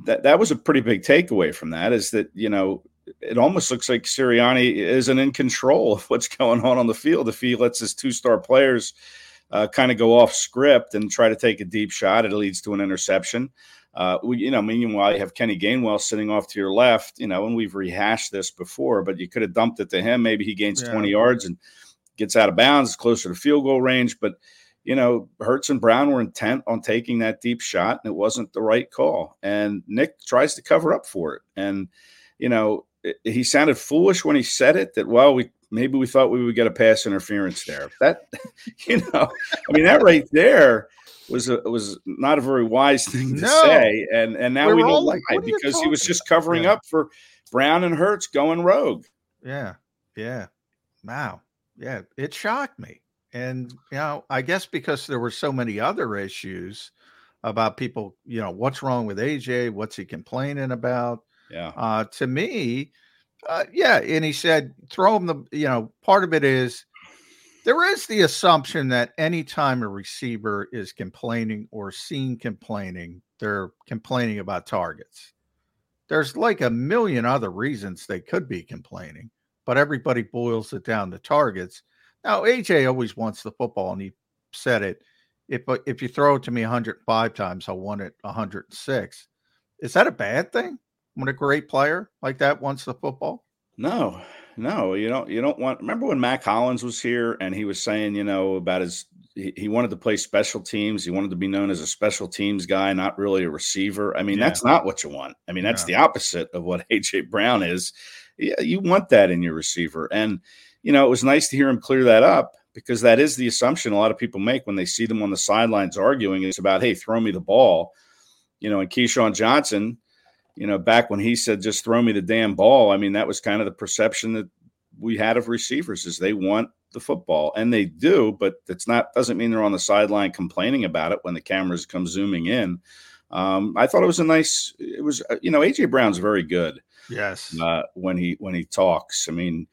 that that was a pretty big takeaway from that. Is that you know it almost looks like Sirianni isn't in control of what's going on on the field if he lets his two star players uh, kind of go off script and try to take a deep shot. It leads to an interception. Uh, we, you know, meanwhile, you have Kenny Gainwell sitting off to your left, you know, and we've rehashed this before, but you could have dumped it to him. Maybe he gains yeah. 20 yards and gets out of bounds, closer to field goal range. But, you know, Hurts and Brown were intent on taking that deep shot, and it wasn't the right call. And Nick tries to cover up for it. And, you know, it, he sounded foolish when he said it that, well, we maybe we thought we would get a pass interference there. That, you know, I mean, that right there was a, was not a very wise thing to no. say, and and now we, we know why like, because he was just covering yeah. up for Brown and Hurts going rogue. Yeah, yeah, wow, yeah, it shocked me, and you know, I guess because there were so many other issues about people, you know, what's wrong with AJ, what's he complaining about? Yeah, uh, to me, uh, yeah, and he said throw him the, you know, part of it is there is the assumption that anytime a receiver is complaining or seen complaining, they're complaining about targets. There's like a million other reasons they could be complaining, but everybody boils it down to targets. Now, AJ always wants the football, and he said it. If uh, if you throw it to me 105 times, I want it 106. Is that a bad thing when a great player like that wants the football? No, no, you don't. You don't want. Remember when Mack Hollins was here and he was saying, you know, about his he, he wanted to play special teams. He wanted to be known as a special teams guy, not really a receiver. I mean, yeah. that's not what you want. I mean, that's yeah. the opposite of what AJ Brown is. Yeah, you want that in your receiver, and you know, it was nice to hear him clear that up. because that is the assumption a lot of people make when they see them on the sidelines arguing. It's about, hey, throw me the ball. You know, and Keyshawn Johnson, you know, back when he said, just throw me the damn ball, I mean, that was kind of the perception that we had of receivers is they want the football and they do, but it's not doesn't mean they're on the sideline complaining about it when the cameras come zooming in. Um, I thought it was a nice. It was uh, you know AJ Brown's very good. Yes. Uh, when he when he talks, I mean,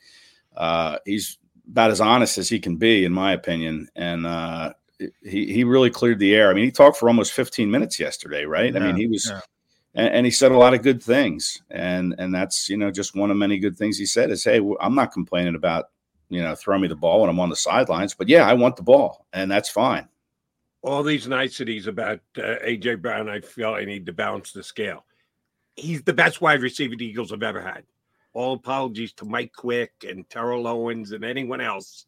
uh, he's about as honest as he can be, in my opinion. And uh, he he really cleared the air. I mean, he talked for almost 15 minutes yesterday, right? Yeah, I mean, he was. Yeah. And, and, he said a lot of good things, and and that's you know just one of many good things he said is, hey, I'm not complaining about you know throw me the ball when I'm on the sidelines, but yeah, I want the ball, and that's fine. All these niceties about uh, AJ Brown, I feel I need to balance the scale. He's the best wide receiver the Eagles have ever had all apologies to Mike Quick and Terrell Owens and anyone else.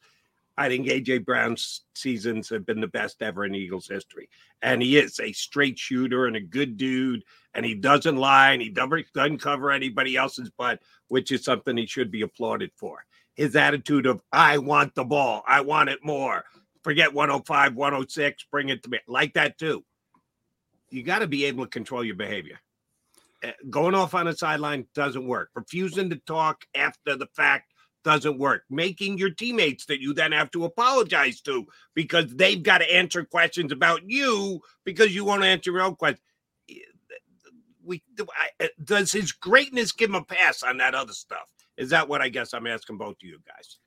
I think AJ Brown's seasons have been the best ever in Eagles history. And he is a straight shooter and a good dude. And he doesn't lie and he doesn't cover anybody else's butt, which is something he should be applauded for. His attitude of, I want the ball, I want it more. Forget 105, 106, bring it to me. Like that too. You got to be able to control your behavior. Eh, going off on a sideline doesn't work. Refusing to talk after the fact doesn't work. Making your teammates that you then have to apologize to because they've got to answer questions about you because you won't answer your own questions. Eh, we eh, does his greatness give him a pass on that other stuff? Is that what I guess I'm asking both of you guys?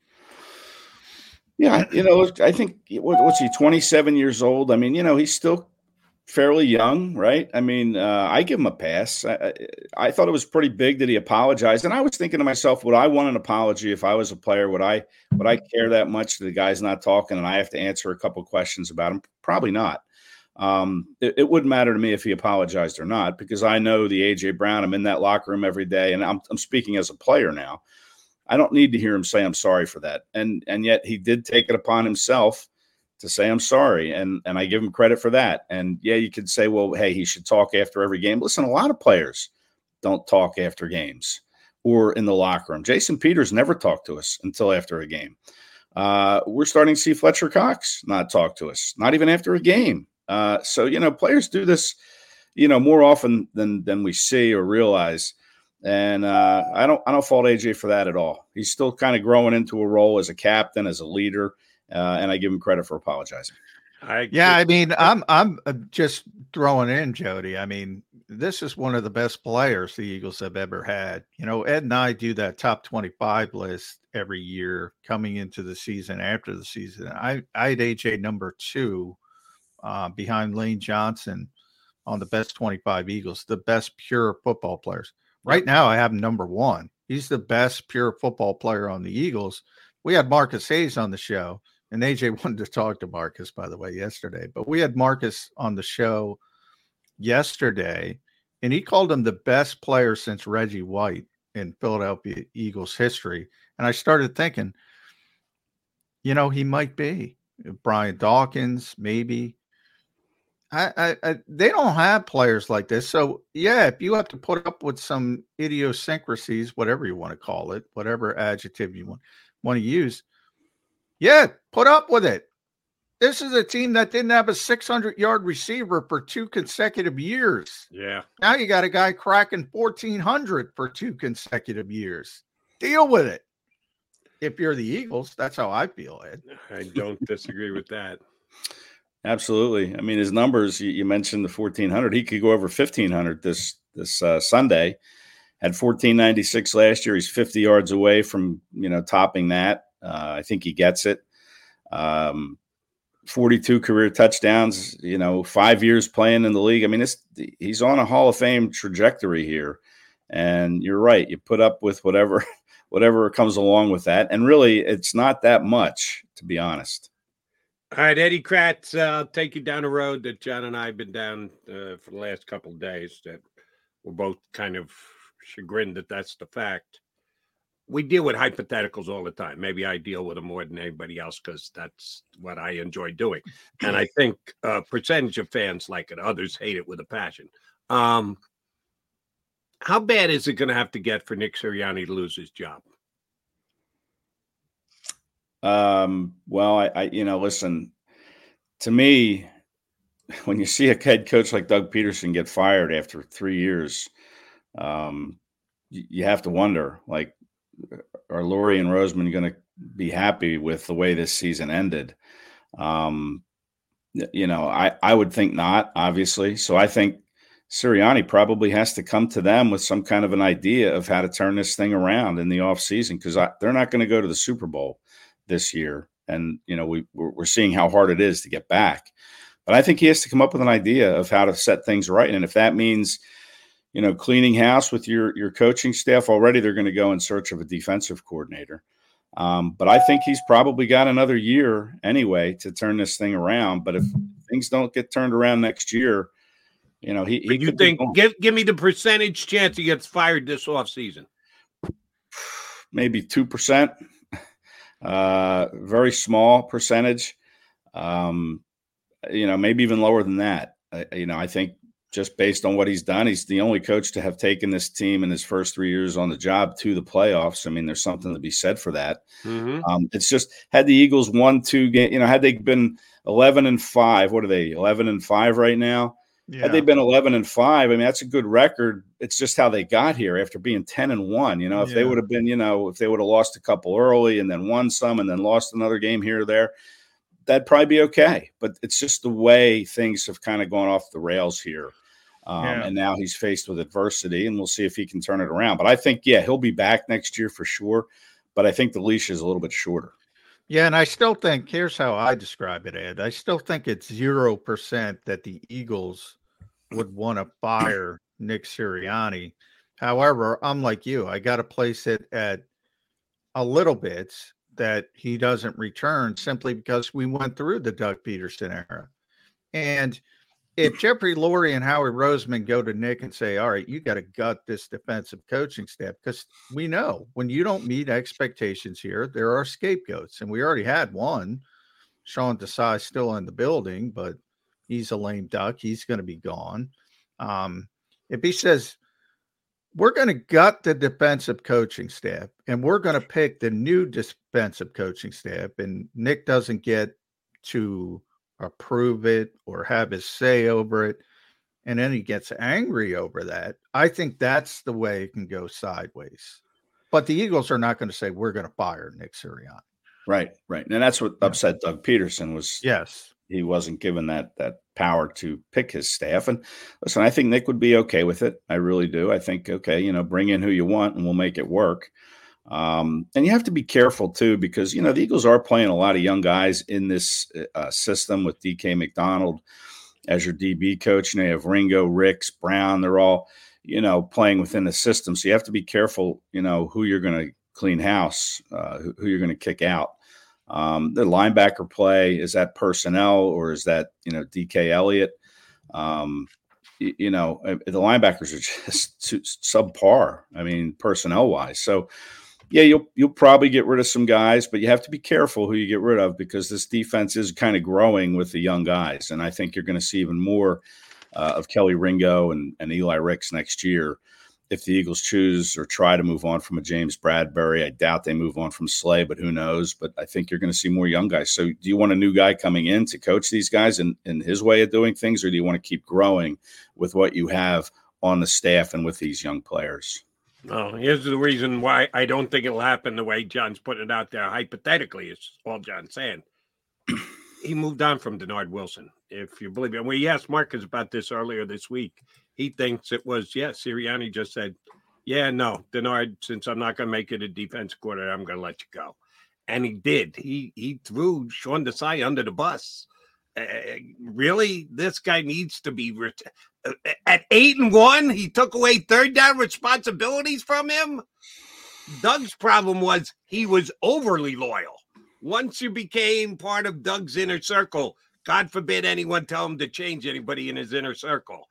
Yeah, you know, I think what's he, 27 years old? I mean, you know, he's still fairly young, right? I mean, uh, I give him a pass. I, I, thought it was pretty big that he apologized, and I was thinking to myself, would I want an apology if I was a player? Would I would I care that much that the guy's not talking and I have to answer a couple questions about him? Probably not. Um, it, it, wouldn't matter to me if he apologized or not because I know the AJ Brown. I'm in that locker room every day, and I'm, I'm speaking as a player now. I don't need to hear him say I'm sorry for that, and and yet he did take it upon himself to say I'm sorry, and and I give him credit for that. And yeah, you could say, well, hey, he should talk after every game. Listen, a lot of players don't talk after games or in the locker room. Jason Peters never talked to us until after a game. Uh, we're starting to see Fletcher Cox not talk to us, not even after a game. Uh, so you know, players do this, you know, more often than than we see or realize. And uh, I don't I don't fault AJ for that at all. He's still kind of growing into a role as a captain, as a leader uh, and I give him credit for apologizing. I yeah, I mean, I'm I'm uh, just throwing in Jody. I mean, this is one of the best players the Eagles have ever had. You know, Ed and I do that top 25 list every year coming into the season after the season. I I had AJ number two uh, behind Lane Johnson on the best 25 Eagles, the best pure football players. Right now, I have number one. He's the best pure football player on the Eagles. We had Marcus Hayes on the show and AJ wanted to talk to Marcus, by the way, yesterday. But we had Marcus on the show yesterday, and he called him the best player since Reggie White in Philadelphia Eagles history. And I started thinking, you know, he might be Brian Dawkins, maybe. I, I, I, they don't have players like this. So yeah, if you have to put up with some idiosyncrasies, whatever you want to call it, whatever adjective you want want to use, yeah, put up with it. This is a team that didn't have a 600 yard receiver for two consecutive years. Yeah. Now you got a guy cracking 1400 for two consecutive years. Deal with it. If you're the Eagles, that's how I feel, Ed. I don't disagree with that. Absolutely. I mean, his numbers. You, you, mentioned the 1400. He could go over 1500 this this uh, Sunday. Had 1496 last year. He's 50 yards away from you know topping that. Uh, I think he gets it. Um, 42 career touchdowns, you know, five years playing in the league. I mean, it's, he's on a Hall of Fame trajectory here. And you're right. You put up with whatever, whatever comes along with that. And really, it's not that much, to be honest. All right, Eddie Kracz, uh, I'll take you down a road that John and I have been down uh, for the last couple days that we're both kind of chagrined that that's the fact we deal with hypotheticals all the time. Maybe I deal with them more than anybody else because that's what I enjoy doing. And I think a percentage of fans like it, others hate it with a passion. Um, how bad is it going to have to get for Nick Sirianni to lose his job? Um, well, I, I, you know, listen, to me, when you see a head coach like Doug Pederson get fired after three years, um, you, you have to wonder, like, are Lurie and Roseman going to be happy with the way this season ended? Um, you know, I, I would think not, obviously. So I think Sirianni probably has to come to them with some kind of an idea of how to turn this thing around in the offseason because they're not going to go to the Super Bowl this year. And, you know, we, we're seeing how hard it is to get back. But I think he has to come up with an idea of how to set things right. And if that means, you know, cleaning house with your your coaching staff already, they're going to go in search of a defensive coordinator. Um, but I think he's probably got another year anyway to turn this thing around. But if things don't get turned around next year, you know, he, he you think give give me the percentage chance he gets fired this offseason? Maybe two percent. Uh, very small percentage. Um, you know, maybe even lower than that. Uh, you know, I think just based on what he's done, he's the only coach to have taken this team in his first three years on the job to the playoffs. I mean, there's something to be said for that. Mm-hmm. Um, it's just had the Eagles won two games, you know, had they been 11 and five, what are they, 11 and five right now? Yeah. Had they been 11 and five, I mean, that's a good record. It's just how they got here after being 10 and one. You know, if yeah. they would have been, you know, if they would have lost a couple early and then won some and then lost another game here or there, that'd probably be okay. But it's just the way things have kind of gone off the rails here. Um, yeah. And now he's faced with adversity, and we'll see if he can turn it around. But I think, yeah, he'll be back next year for sure. But I think the leash is a little bit shorter. Yeah, and I still think here's how I describe it, Ed. I still think it's zero percent that the Eagles would want to fire Nick Sirianni. However, I'm like you. I got to place it at a little bit that he doesn't return simply because we went through the Doug Pederson era. And if Jeffrey Lurie and Howard Roseman go to Nick and say, All right, you got to gut this defensive coaching staff, because we know when you don't meet expectations here, there are scapegoats. And we already had one. Sean Desai still in the building, but he's a lame duck. He's going to be gone. Um, if he says, we're going to gut the defensive coaching staff and we're going to pick the new defensive coaching staff, and Nick doesn't get to approve it or have his say over it, and then he gets angry over that, I think that's the way it can go sideways. But the Eagles are not going to say we're going to fire Nick Sirianni. Right, right, and that's what upset Doug Pederson was. Yes, he wasn't given that that power to pick his staff. And listen, I think Nick would be okay with it. I really do. I think okay, you know, bring in who you want, and we'll make it work. Um, and you have to be careful too, because you know the Eagles are playing a lot of young guys in this uh, system with DK McDonald as your DB coach. And they have Ringo, Ricks, Brown. They're all you know playing within the system, so you have to be careful. You know who you're going to clean house, uh, who, you're going to kick out. Um, the linebacker play is that personnel or is that you know DK Elliott? Um, you, you know the linebackers are just subpar. I mean personnel wise, so yeah, you'll you'll probably get rid of some guys, but you have to be careful who you get rid of because this defense is kind of growing with the young guys, and I think you're going to see even more uh, of Kelly Ringo and, and Eli Ricks next year if the Eagles choose or try to move on from a James Bradberry. I doubt they move on from Slay, but who knows? But I think you're going to see more young guys. So, do you want a new guy coming in to coach these guys in, in his way of doing things, or do you want to keep growing with what you have on the staff and with these young players? No, here's the reason why I don't think it'll happen the way John's putting it out there. Hypothetically, it's all John's saying. he moved on from Dennard Wilson, if you believe it. And we asked Marcus about this earlier this week. He thinks it was, yeah, Sirianni just said, yeah, no, Dennard, since I'm not going to make it a defense quarter, I'm going to let you go. And he did. He he threw Sean Desai under the bus. Uh, really, this guy needs to be ret- at eight and one. He took away third down responsibilities from him. Doug's problem was he was overly loyal. Once you became part of Doug's inner circle, God forbid anyone tell him to change anybody in his inner circle.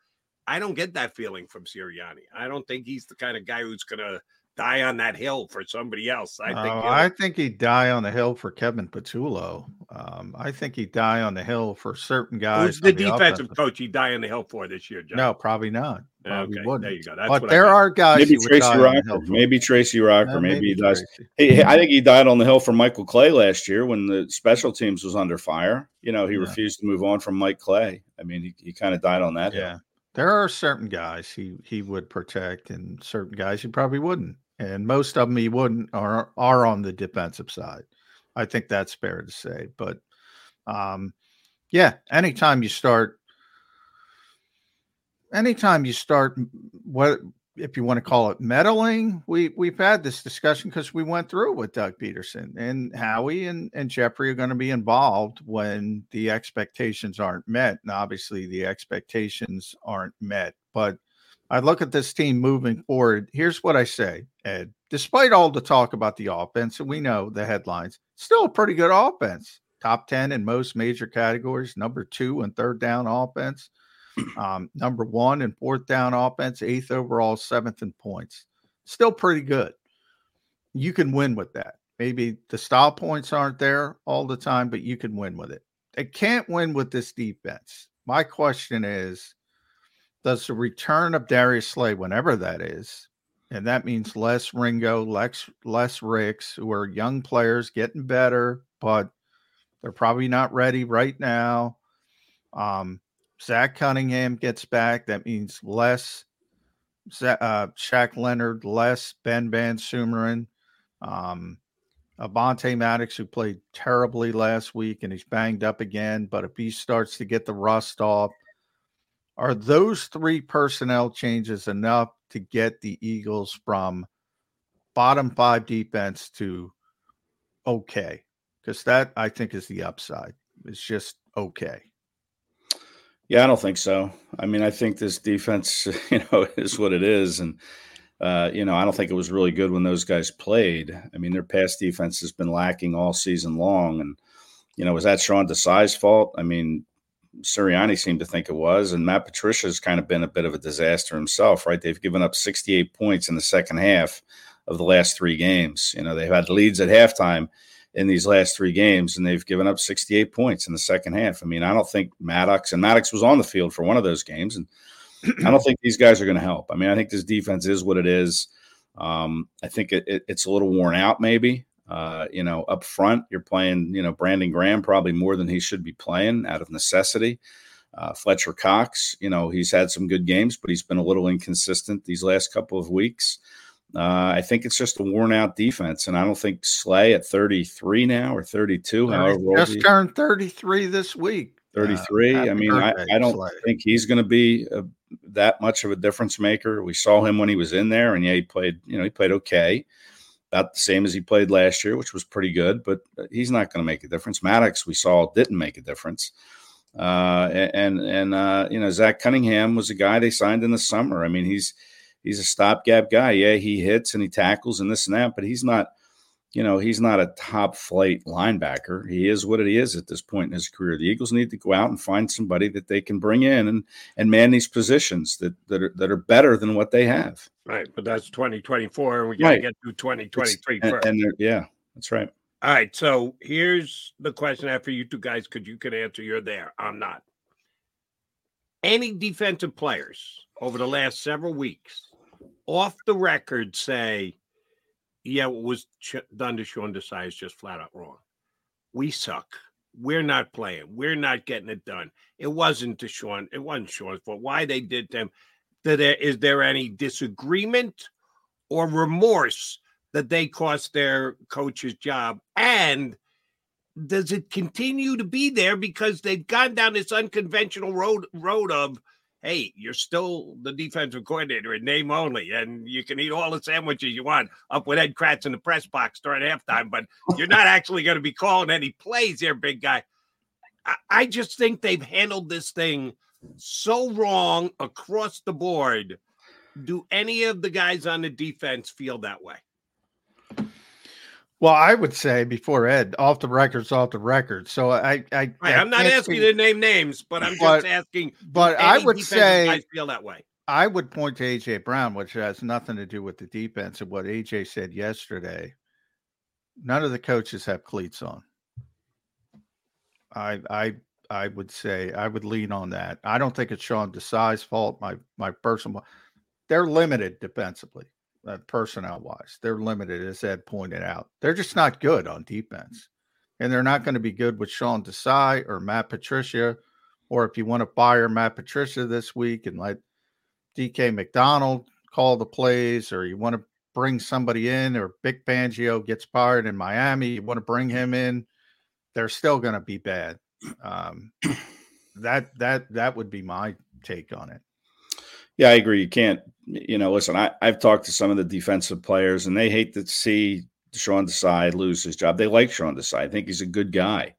I don't get that feeling from Sirianni. I don't think he's the kind of guy who's going to die on that hill for somebody else. I think. Uh, he'll- I think he'd die on the hill for Kevin Patullo. Um, I think he'd die on the hill for certain guys. Who's the on defensive offensive- coach he'd die on the hill for this year, John? No, probably not. Yeah, Probably okay, wouldn't. there you go. That's but what I there are guys. Maybe Tracy die Rocker. Maybe Tracy Rocker. Maybe, maybe he does. Tracy. He, I think he died on the hill for Michael Clay last year when the special teams was under fire. You know, he Yeah. refused to move on from Mike Clay. I mean, he, he kind of died on that Yeah. hill. There are certain guys he he would protect, and certain guys he probably wouldn't, and most of them he wouldn't are are on the defensive side. I think that's fair to say. But um, yeah, anytime you start, anytime you start, what if you want to call it meddling? We we've had this discussion because we went through with Doug Pederson and Howie and and Jeffrey are going to be involved when the expectations aren't met, and obviously the expectations aren't met. But I look at this team moving forward. Here's what I say, Ed. Despite all the talk about the offense, and we know the headlines, still a pretty good offense. Top 10 in most major categories, number two and third down offense, um, number one and fourth down offense, eighth overall, seventh in points. Still pretty good. You can win with that. Maybe the style points aren't there all the time, but you can win with it. They can't win with this defense. My question is does the return of Darius Slay, whenever that is, and that means less Ringo, less less Ricks, who are young players getting better, but they're probably not ready right now. Um, Zach Cunningham gets back. That means less uh, Shaq Leonard, less Ben VanSumeren, um, Avonte Maddox, who played terribly last week and he's banged up again. But if he starts to get the rust off, are those three personnel changes enough to get the Eagles from bottom five defense to okay? Because that I think is the upside. It's just okay. Yeah, I don't think so. I mean, I think this defense, you know, is what it is, and uh, you know, I don't think it was really good when those guys played. I mean, their pass defense has been lacking all season long, and you know, was that Sean Desai's fault? I mean, Sirianni seemed to think it was, and Matt Patricia's kind of been a bit of a disaster himself, right? They've given up 68 points in the second half of the last three games. You know, they've had leads at halftime in these last three games, and they've given up 68 points in the second half. I mean, I don't think Maddox and Maddox was on the field for one of those games, and I don't think these guys are going to help. I mean, I think this defense is what it is. Um, I think it, it, it's a little worn out, maybe. Uh, you know, up front, you're playing, you know, Brandon Graham probably more than he should be playing out of necessity. Uh, Fletcher Cox, you know, he's had some good games, but he's been a little inconsistent these last couple of weeks. Uh, I think it's just a worn out defense, and I don't think Slay at 33 now or 32, however just turned 33 this week. Uh, 33. I mean, I, I don't Slay. think he's going to be a, that much of a difference maker. We saw him when he was in there, and yeah, he played. You know, he played okay, about the same as he played last year, which was pretty good. But he's not going to make a difference. Maddox, we saw, didn't make a difference. Uh, and and uh, you know, Zach Cunningham was a guy they signed in the summer. I mean, he's he's a stopgap guy. Yeah, he hits and he tackles and this and that, but he's not you know, he's not a top flight linebacker. He is what he is at this point in his career. The Eagles need to go out and find somebody that they can bring in and and man these positions that that are that are better than what they have. Right, but that's 2024, and we got to Right. get through 2023 and, first. and they're- yeah, that's right. All right, so here's the question after you two guys, because you can answer. You're there. I'm not. Any defensive players over the last several weeks, off the record, say, "Yeah, what was ch- done to Sean Desai is just flat out wrong. We suck. We're not playing. We're not getting it done. It wasn't to Sean. It wasn't Sean's fault. Why they did them? Did there, is there any disagreement or remorse that they cost their coach's job? And does it continue to be there because they've gone down this unconventional road road of hey, you're still the defensive coordinator in name only, and you can eat all the sandwiches you want up with Ed Kracz in the press box during halftime, but you're not actually going to be calling any plays here, big guy. I, I just think they've handled this thing so wrong across the board. Do any of the guys on the defense feel that way? Well, I would say before Ed, off the records, off the record. So I, I, Right, I I'm not asking you to name names, but I'm But- just asking. but I would say- I feel that way. I would point to AJ Brown, which has nothing to do with the defense and what AJ said yesterday. None of the coaches have cleats on. I I I would say I would lean on that. I don't think it's Sean Desai's fault. My my personal, they're limited defensively, uh, personnel wise. They're limited, as Ed pointed out. They're just not good on defense, and they're not going to be good with Sean Desai or Matt Patricia, or if you want to fire Matt Patricia this week and let DK McDonald call the plays, or you want to bring somebody in, or Vic Fangio gets fired in Miami, you want to bring him in, they're still going to be bad. Um, that that that would be my take on it. Yeah, I agree. You can't, you know, listen, I, I've talked to some of the defensive players and they hate to see Sean Desai lose his job. They like Sean Desai. I think he's a good guy.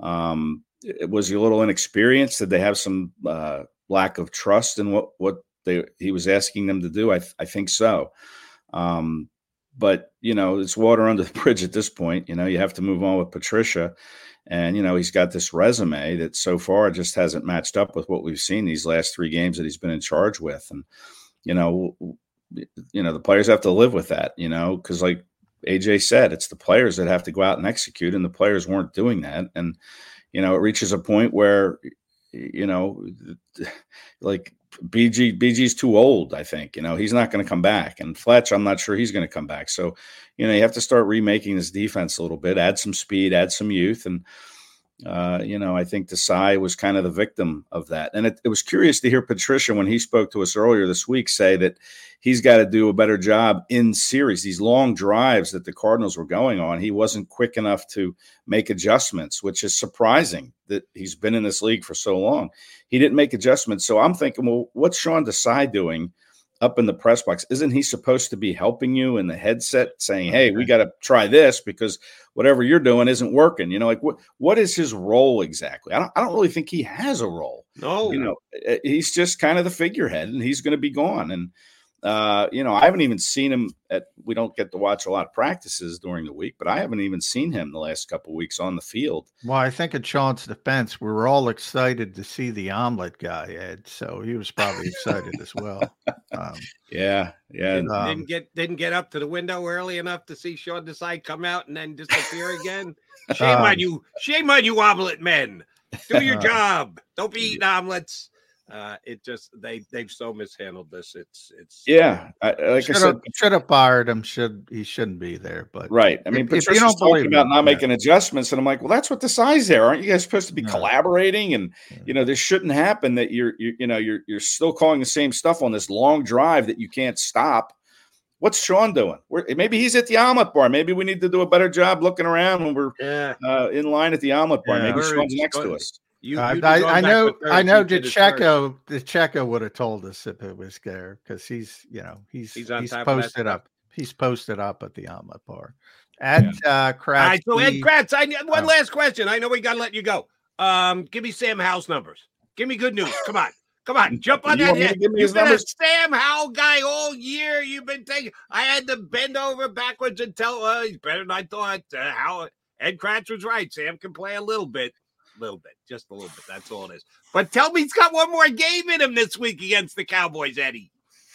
Um, was he a little inexperienced? Did they have some uh, lack of trust in what what they he was asking them to do? I I think so. Um, but you know, it's water under the bridge at this point. You know, you have to move on with Patricia, and you know he's got this resume that so far just hasn't matched up with what we've seen these last three games that he's been in charge with, and you know, you know the players have to live with that. You know, because like AJ said, it's the players that have to go out and execute, and the players weren't doing that, and you know, it reaches a point where you know, like BG BG's too old. I think you know he's not going to come back, and Fletch, I'm not sure he's going to come back. So, you know, you have to start remaking this defense a little bit, add some speed, add some youth, and uh, you know, I think Desai was kind of the victim of that. And it, it, was curious to hear Patricia when he spoke to us earlier this week say that he's got to do a better job in series. These long drives that the Cardinals were going on, he wasn't quick enough to make adjustments, which is surprising that he's been in this league for so long. He didn't make adjustments. So I'm thinking, well, what's Sean Desai doing? Up in the press box isn't he supposed to be helping you in the headset saying hey we got to try this because whatever you're doing isn't working you know like what what is his role exactly? I don't, I don't really think he has a role no. you know eh, he's just kind of the figurehead and he's going to be gone and uh, you know, I haven't even seen him at. We don't get to watch a lot of practices during the week, but I haven't even seen him the last couple weeks on the field. Well, I think at Sean's defense, we were all excited to see the omelet guy, Ed. So he was probably excited as well. Um, yeah, yeah. Didn't, um, didn't, get didn't get up to the window early enough to see Sean Desai come out and then disappear again. Shame um, on you! Shame on you, omelet men! Do your job. Don't be eating omelets uh, it just they they've so mishandled this. It's it's yeah. I, like should I said, should have fired him. Should he shouldn't be there? But right. I mean, if, if you don't talking about not making adjustments, and I'm like, well, that's what Desai's there. Aren't you guys supposed to be collaborating? And yeah. you know, this shouldn't happen. That you're you, you know you're you're still calling the same stuff on this long drive that you can't stop. What's Sean doing? We're, maybe he's at the omelet bar. Maybe we need to do a better job looking around when we're yeah. uh, in line at the omelet bar. Yeah, maybe Sean's next to us. You, uh, I, I know, I know. DeCheco, DeCheco would have told us if it was there because he's, you know, he's he's, he's posted up. He's posted up at the omelet bar. At yeah. uh, Kracz. All right, so Ed Kracz, I one oh. last question. I know we got to let you go. Um, give me Sam Howell's numbers. Give me good news. Come on. Come on, jump on that head. You've been numbers? a Sam Howell guy all year. You've been taking. I had to bend over backwards and tell. Uh, he's better than I thought. Uh, how Ed Kracz was right. Sam can play a little bit little bit, just a little bit. That's all it is. But tell me he's got one more game in him this week against the Cowboys, Eddie.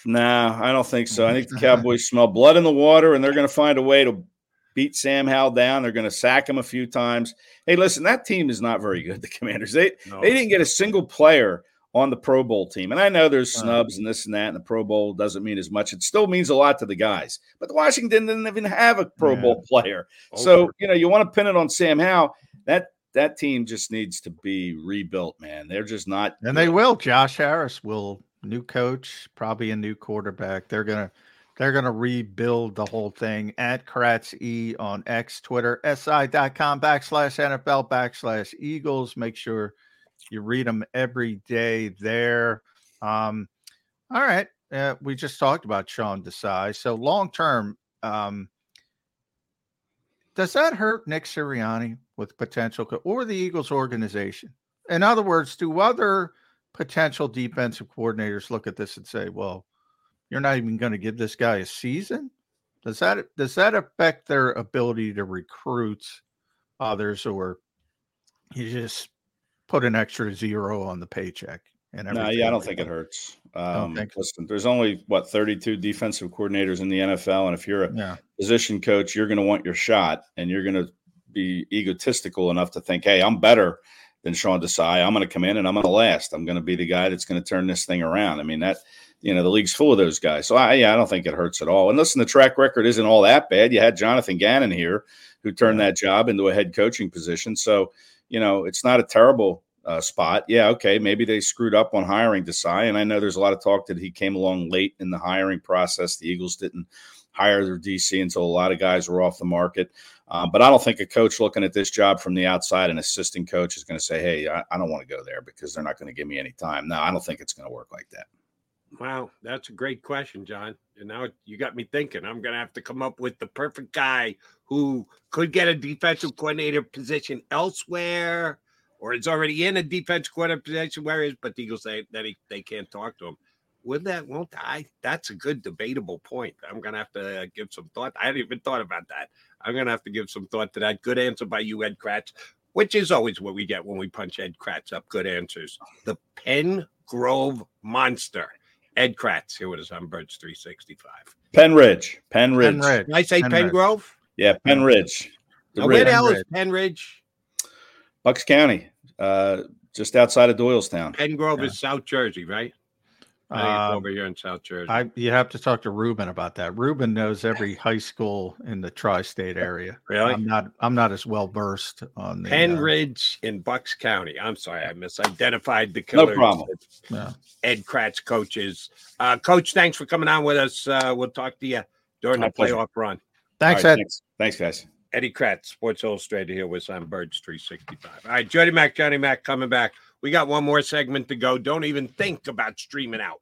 No, I don't think so. I think the Cowboys smell blood in the water, and they're going to find a way to beat Sam Howell down. They're going to sack him a few times. Hey, listen, that team is not very good. The Commanders they no. they didn't get a single player on the Pro Bowl team, and I know there's uh-huh. snubs and this and that, and the Pro Bowl doesn't mean as much. It still means a lot to the guys, but the Washington didn't even have a Pro yeah. Bowl player. So you know you want to pin it on Sam Howell. That that team just needs to be rebuilt, man. They're just not. And they will. Josh Harris will new coach, probably a new quarterback. They're gonna they're gonna rebuild the whole thing at Kracz E on X, Twitter, si.com backslash NFL backslash Eagles. Make sure you read them every day there. Um, all right. Uh, we just talked about Sean Desai. So long term, um, does that hurt Nick Sirianni with potential or the Eagles organization? In other words, do other potential defensive coordinators look at this and say, "Well, you're not even going to give this guy a season"? Does that does that affect their ability to recruit others, or you just put an extra zero on the paycheck? And no, yeah, I don't think it hurts. Um, think listen, there's only what 32 defensive coordinators in the NFL, and if you're a yeah. position coach, you're going to want your shot, and you're going to be egotistical enough to think, "Hey, I'm better than Sean Desai. I'm going to come in and I'm going to last. I'm going to be the guy that's going to turn this thing around." I mean that you know the league's full of those guys. So I yeah, I don't think it hurts at all. And listen, the track record isn't all that bad. You had Jonathan Gannon here, who turned that job into a head coaching position. So you know it's not a terrible uh, spot. Yeah, okay, maybe they screwed up on hiring Desai, and I know there's a lot of talk that he came along late in the hiring process. The Eagles didn't hire their DC until a lot of guys were off the market. Uh, but I don't think a coach looking at this job from the outside, an assistant coach, is going to say, "Hey, I, I don't want to go there because they're not going to give me any time." No, I don't think it's going to work like that. Wow, that's a great question, John. And now you got me thinking. I'm going to have to come up with the perfect guy who could get a defensive coordinator position elsewhere, or is already in a defense coordinator position where is. But the Eagles say that he, they can't talk to him. Would that won't I? That's a good debatable point. I'm going to have to uh, give some thought. I hadn't even thought about that. I'm going to have to give some thought to that. Good answer by you, Ed Kracz, which is always what we get when we punch Ed Kracz up. Good answers. The Penn Grove Monster. Ed Kracz here with us on Birds 365. Penn Ridge. Penn Ridge. Penn Ridge. Did I say Penn, Penn Grove? Yeah, Penn Ridge. The where the hell is Penn Ridge? Bucks County, uh, just outside of Doylestown. Penn Grove yeah. is South Jersey, right? Um, over here in South Jersey. I, you have to talk to Ruben about that. Ruben knows every high school in the tri-state area. Really? I'm not. I'm not as well versed on the Penn uh, Ridge in Bucks County. I'm sorry, I misidentified the killers. No problem. Yeah. Ed Kracz coaches. Uh, Coach, thanks for coming on with us. Uh, we'll talk to you during My the pleasure. playoff run. Thanks, right, Ed. Thanks. thanks, guys. Eddie Kracz, Sports Illustrated here with on Birds 365. All right, Jody Mack, Johnny Mack coming back. We got one more segment to go. Don't even think about streaming out.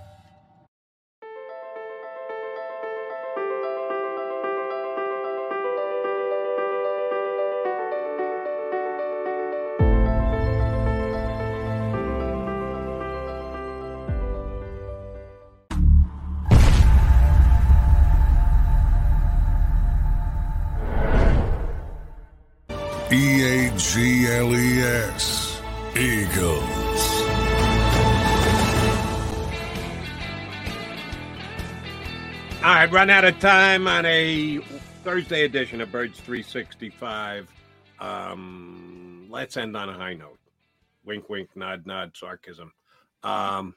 G L E S. Eagles. All right, run out of time on a Thursday edition of Birds 365. Um, let's end on a high note. Wink, wink, nod, nod, sarcasm. Um,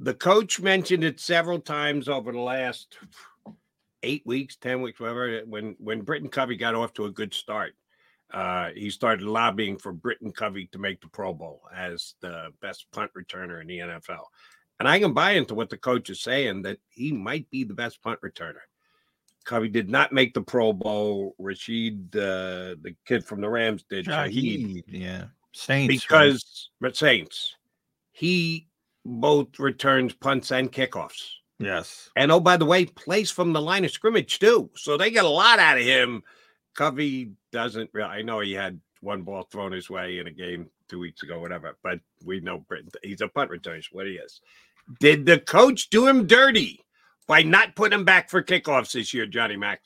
the coach mentioned it several times over the last eight weeks, ten weeks, whatever. When when Britton Covey got off to a good start, uh, he started lobbying for Britton Covey to make the Pro Bowl as the best punt returner in the NFL. And I can buy into what the coach is saying that he might be the best punt returner. Covey did not make the Pro Bowl. Rashid, uh, the kid from the Rams, did. Shaheed, yeah, Saints because right? Saints. He both returns punts and kickoffs. Yes. And oh, by the way, plays from the line of scrimmage too. So they get a lot out of him. Covey doesn't really. I know he had one ball thrown his way in a game two weeks ago, whatever. But we know Britton. He's a punt returner. What he is. Did the coach do him dirty by not putting him back for kickoffs this year, Johnny Mack?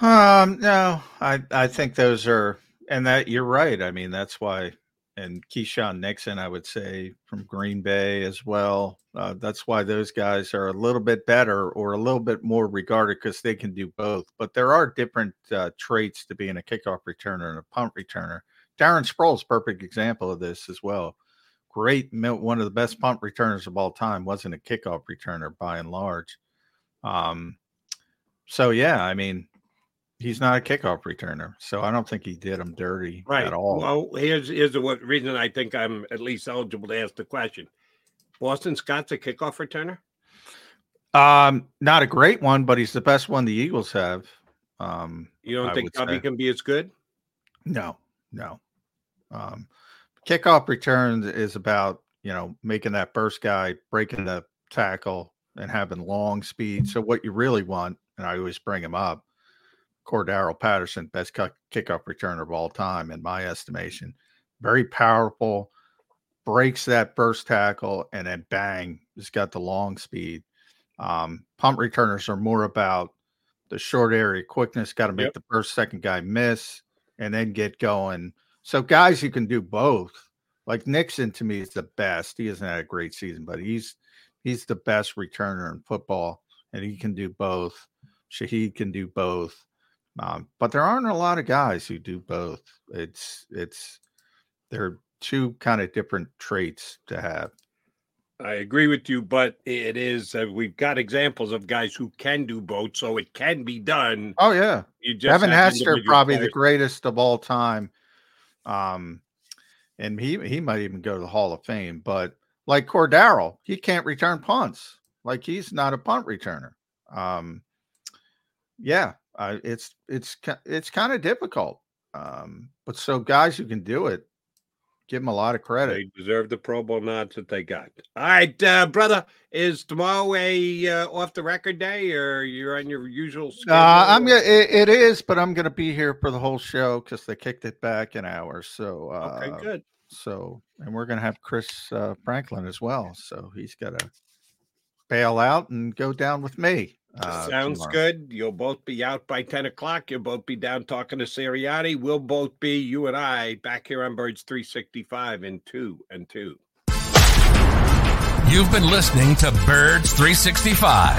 Um, no, I I think those are, and that you're right. I mean, that's why, and Keisean Nixon, I would say from Green Bay as well. Uh, that's why those guys are a little bit better or a little bit more regarded because they can do both. But there are different uh, traits to being a kickoff returner and a punt returner. Darren Sproles, perfect example of this as well great, one of the best punt returners of all time. wasn't a kickoff returner by and large. Um, so yeah, I mean, he's not a kickoff returner, so I don't think he did him dirty right. at all. Well, here's here's the reason I think I'm at least eligible to ask the question. Boston Scott's a kickoff returner. Um, not a great one, but he's the best one the Eagles have. Um, you don't I think Covey can be as good? No, no. Um, kickoff returns is about you know making that burst guy breaking the tackle and having long speed. So what you really want, and I always bring him up, Cordarrelle Patterson, best kickoff returner of all time in my estimation. Very powerful, breaks that burst tackle, and then bang, he's got the long speed. Um, punt returners are more about the short area quickness, got to make yep. the first second guy miss, and then get going so guys you can do both, like Nixon to me is the best. He hasn't had a great season, but he's he's the best returner in football, and he can do both. Shaheed can do both. Um, but there aren't a lot of guys who do both. It's it's they're two kind of different traits to have. I agree with you, but it is uh, we've got examples of guys who can do both, so it can be done. Oh yeah, you just Devin Hester probably players. the greatest of all time um, and he he might even go to the Hall of Fame. But like Cordarrelle, he can't return punts. Like he's not a punt returner. Um, yeah, uh, it's it's it's kind of difficult. Um, but so guys who can do it, give them a lot of credit. They deserve the Pro Bowl nods that they got. All right, uh, brother, is tomorrow a uh, off the record day, or you're on your usual? Schedule? Uh, I'm gonna. It, it is, but I'm gonna be here for the whole show because they kicked it back an hour. So okay, uh, good. So, and we're gonna have Chris uh, Franklin as well. So he's got to bail out and go down with me. Uh, Sounds tomorrow. good. You'll both be out by 10 o'clock. You'll both be down talking to Sirianni. We'll both be, you and I, back here on Birds 365 in two and two. You've been listening to Birds 365,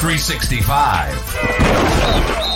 365.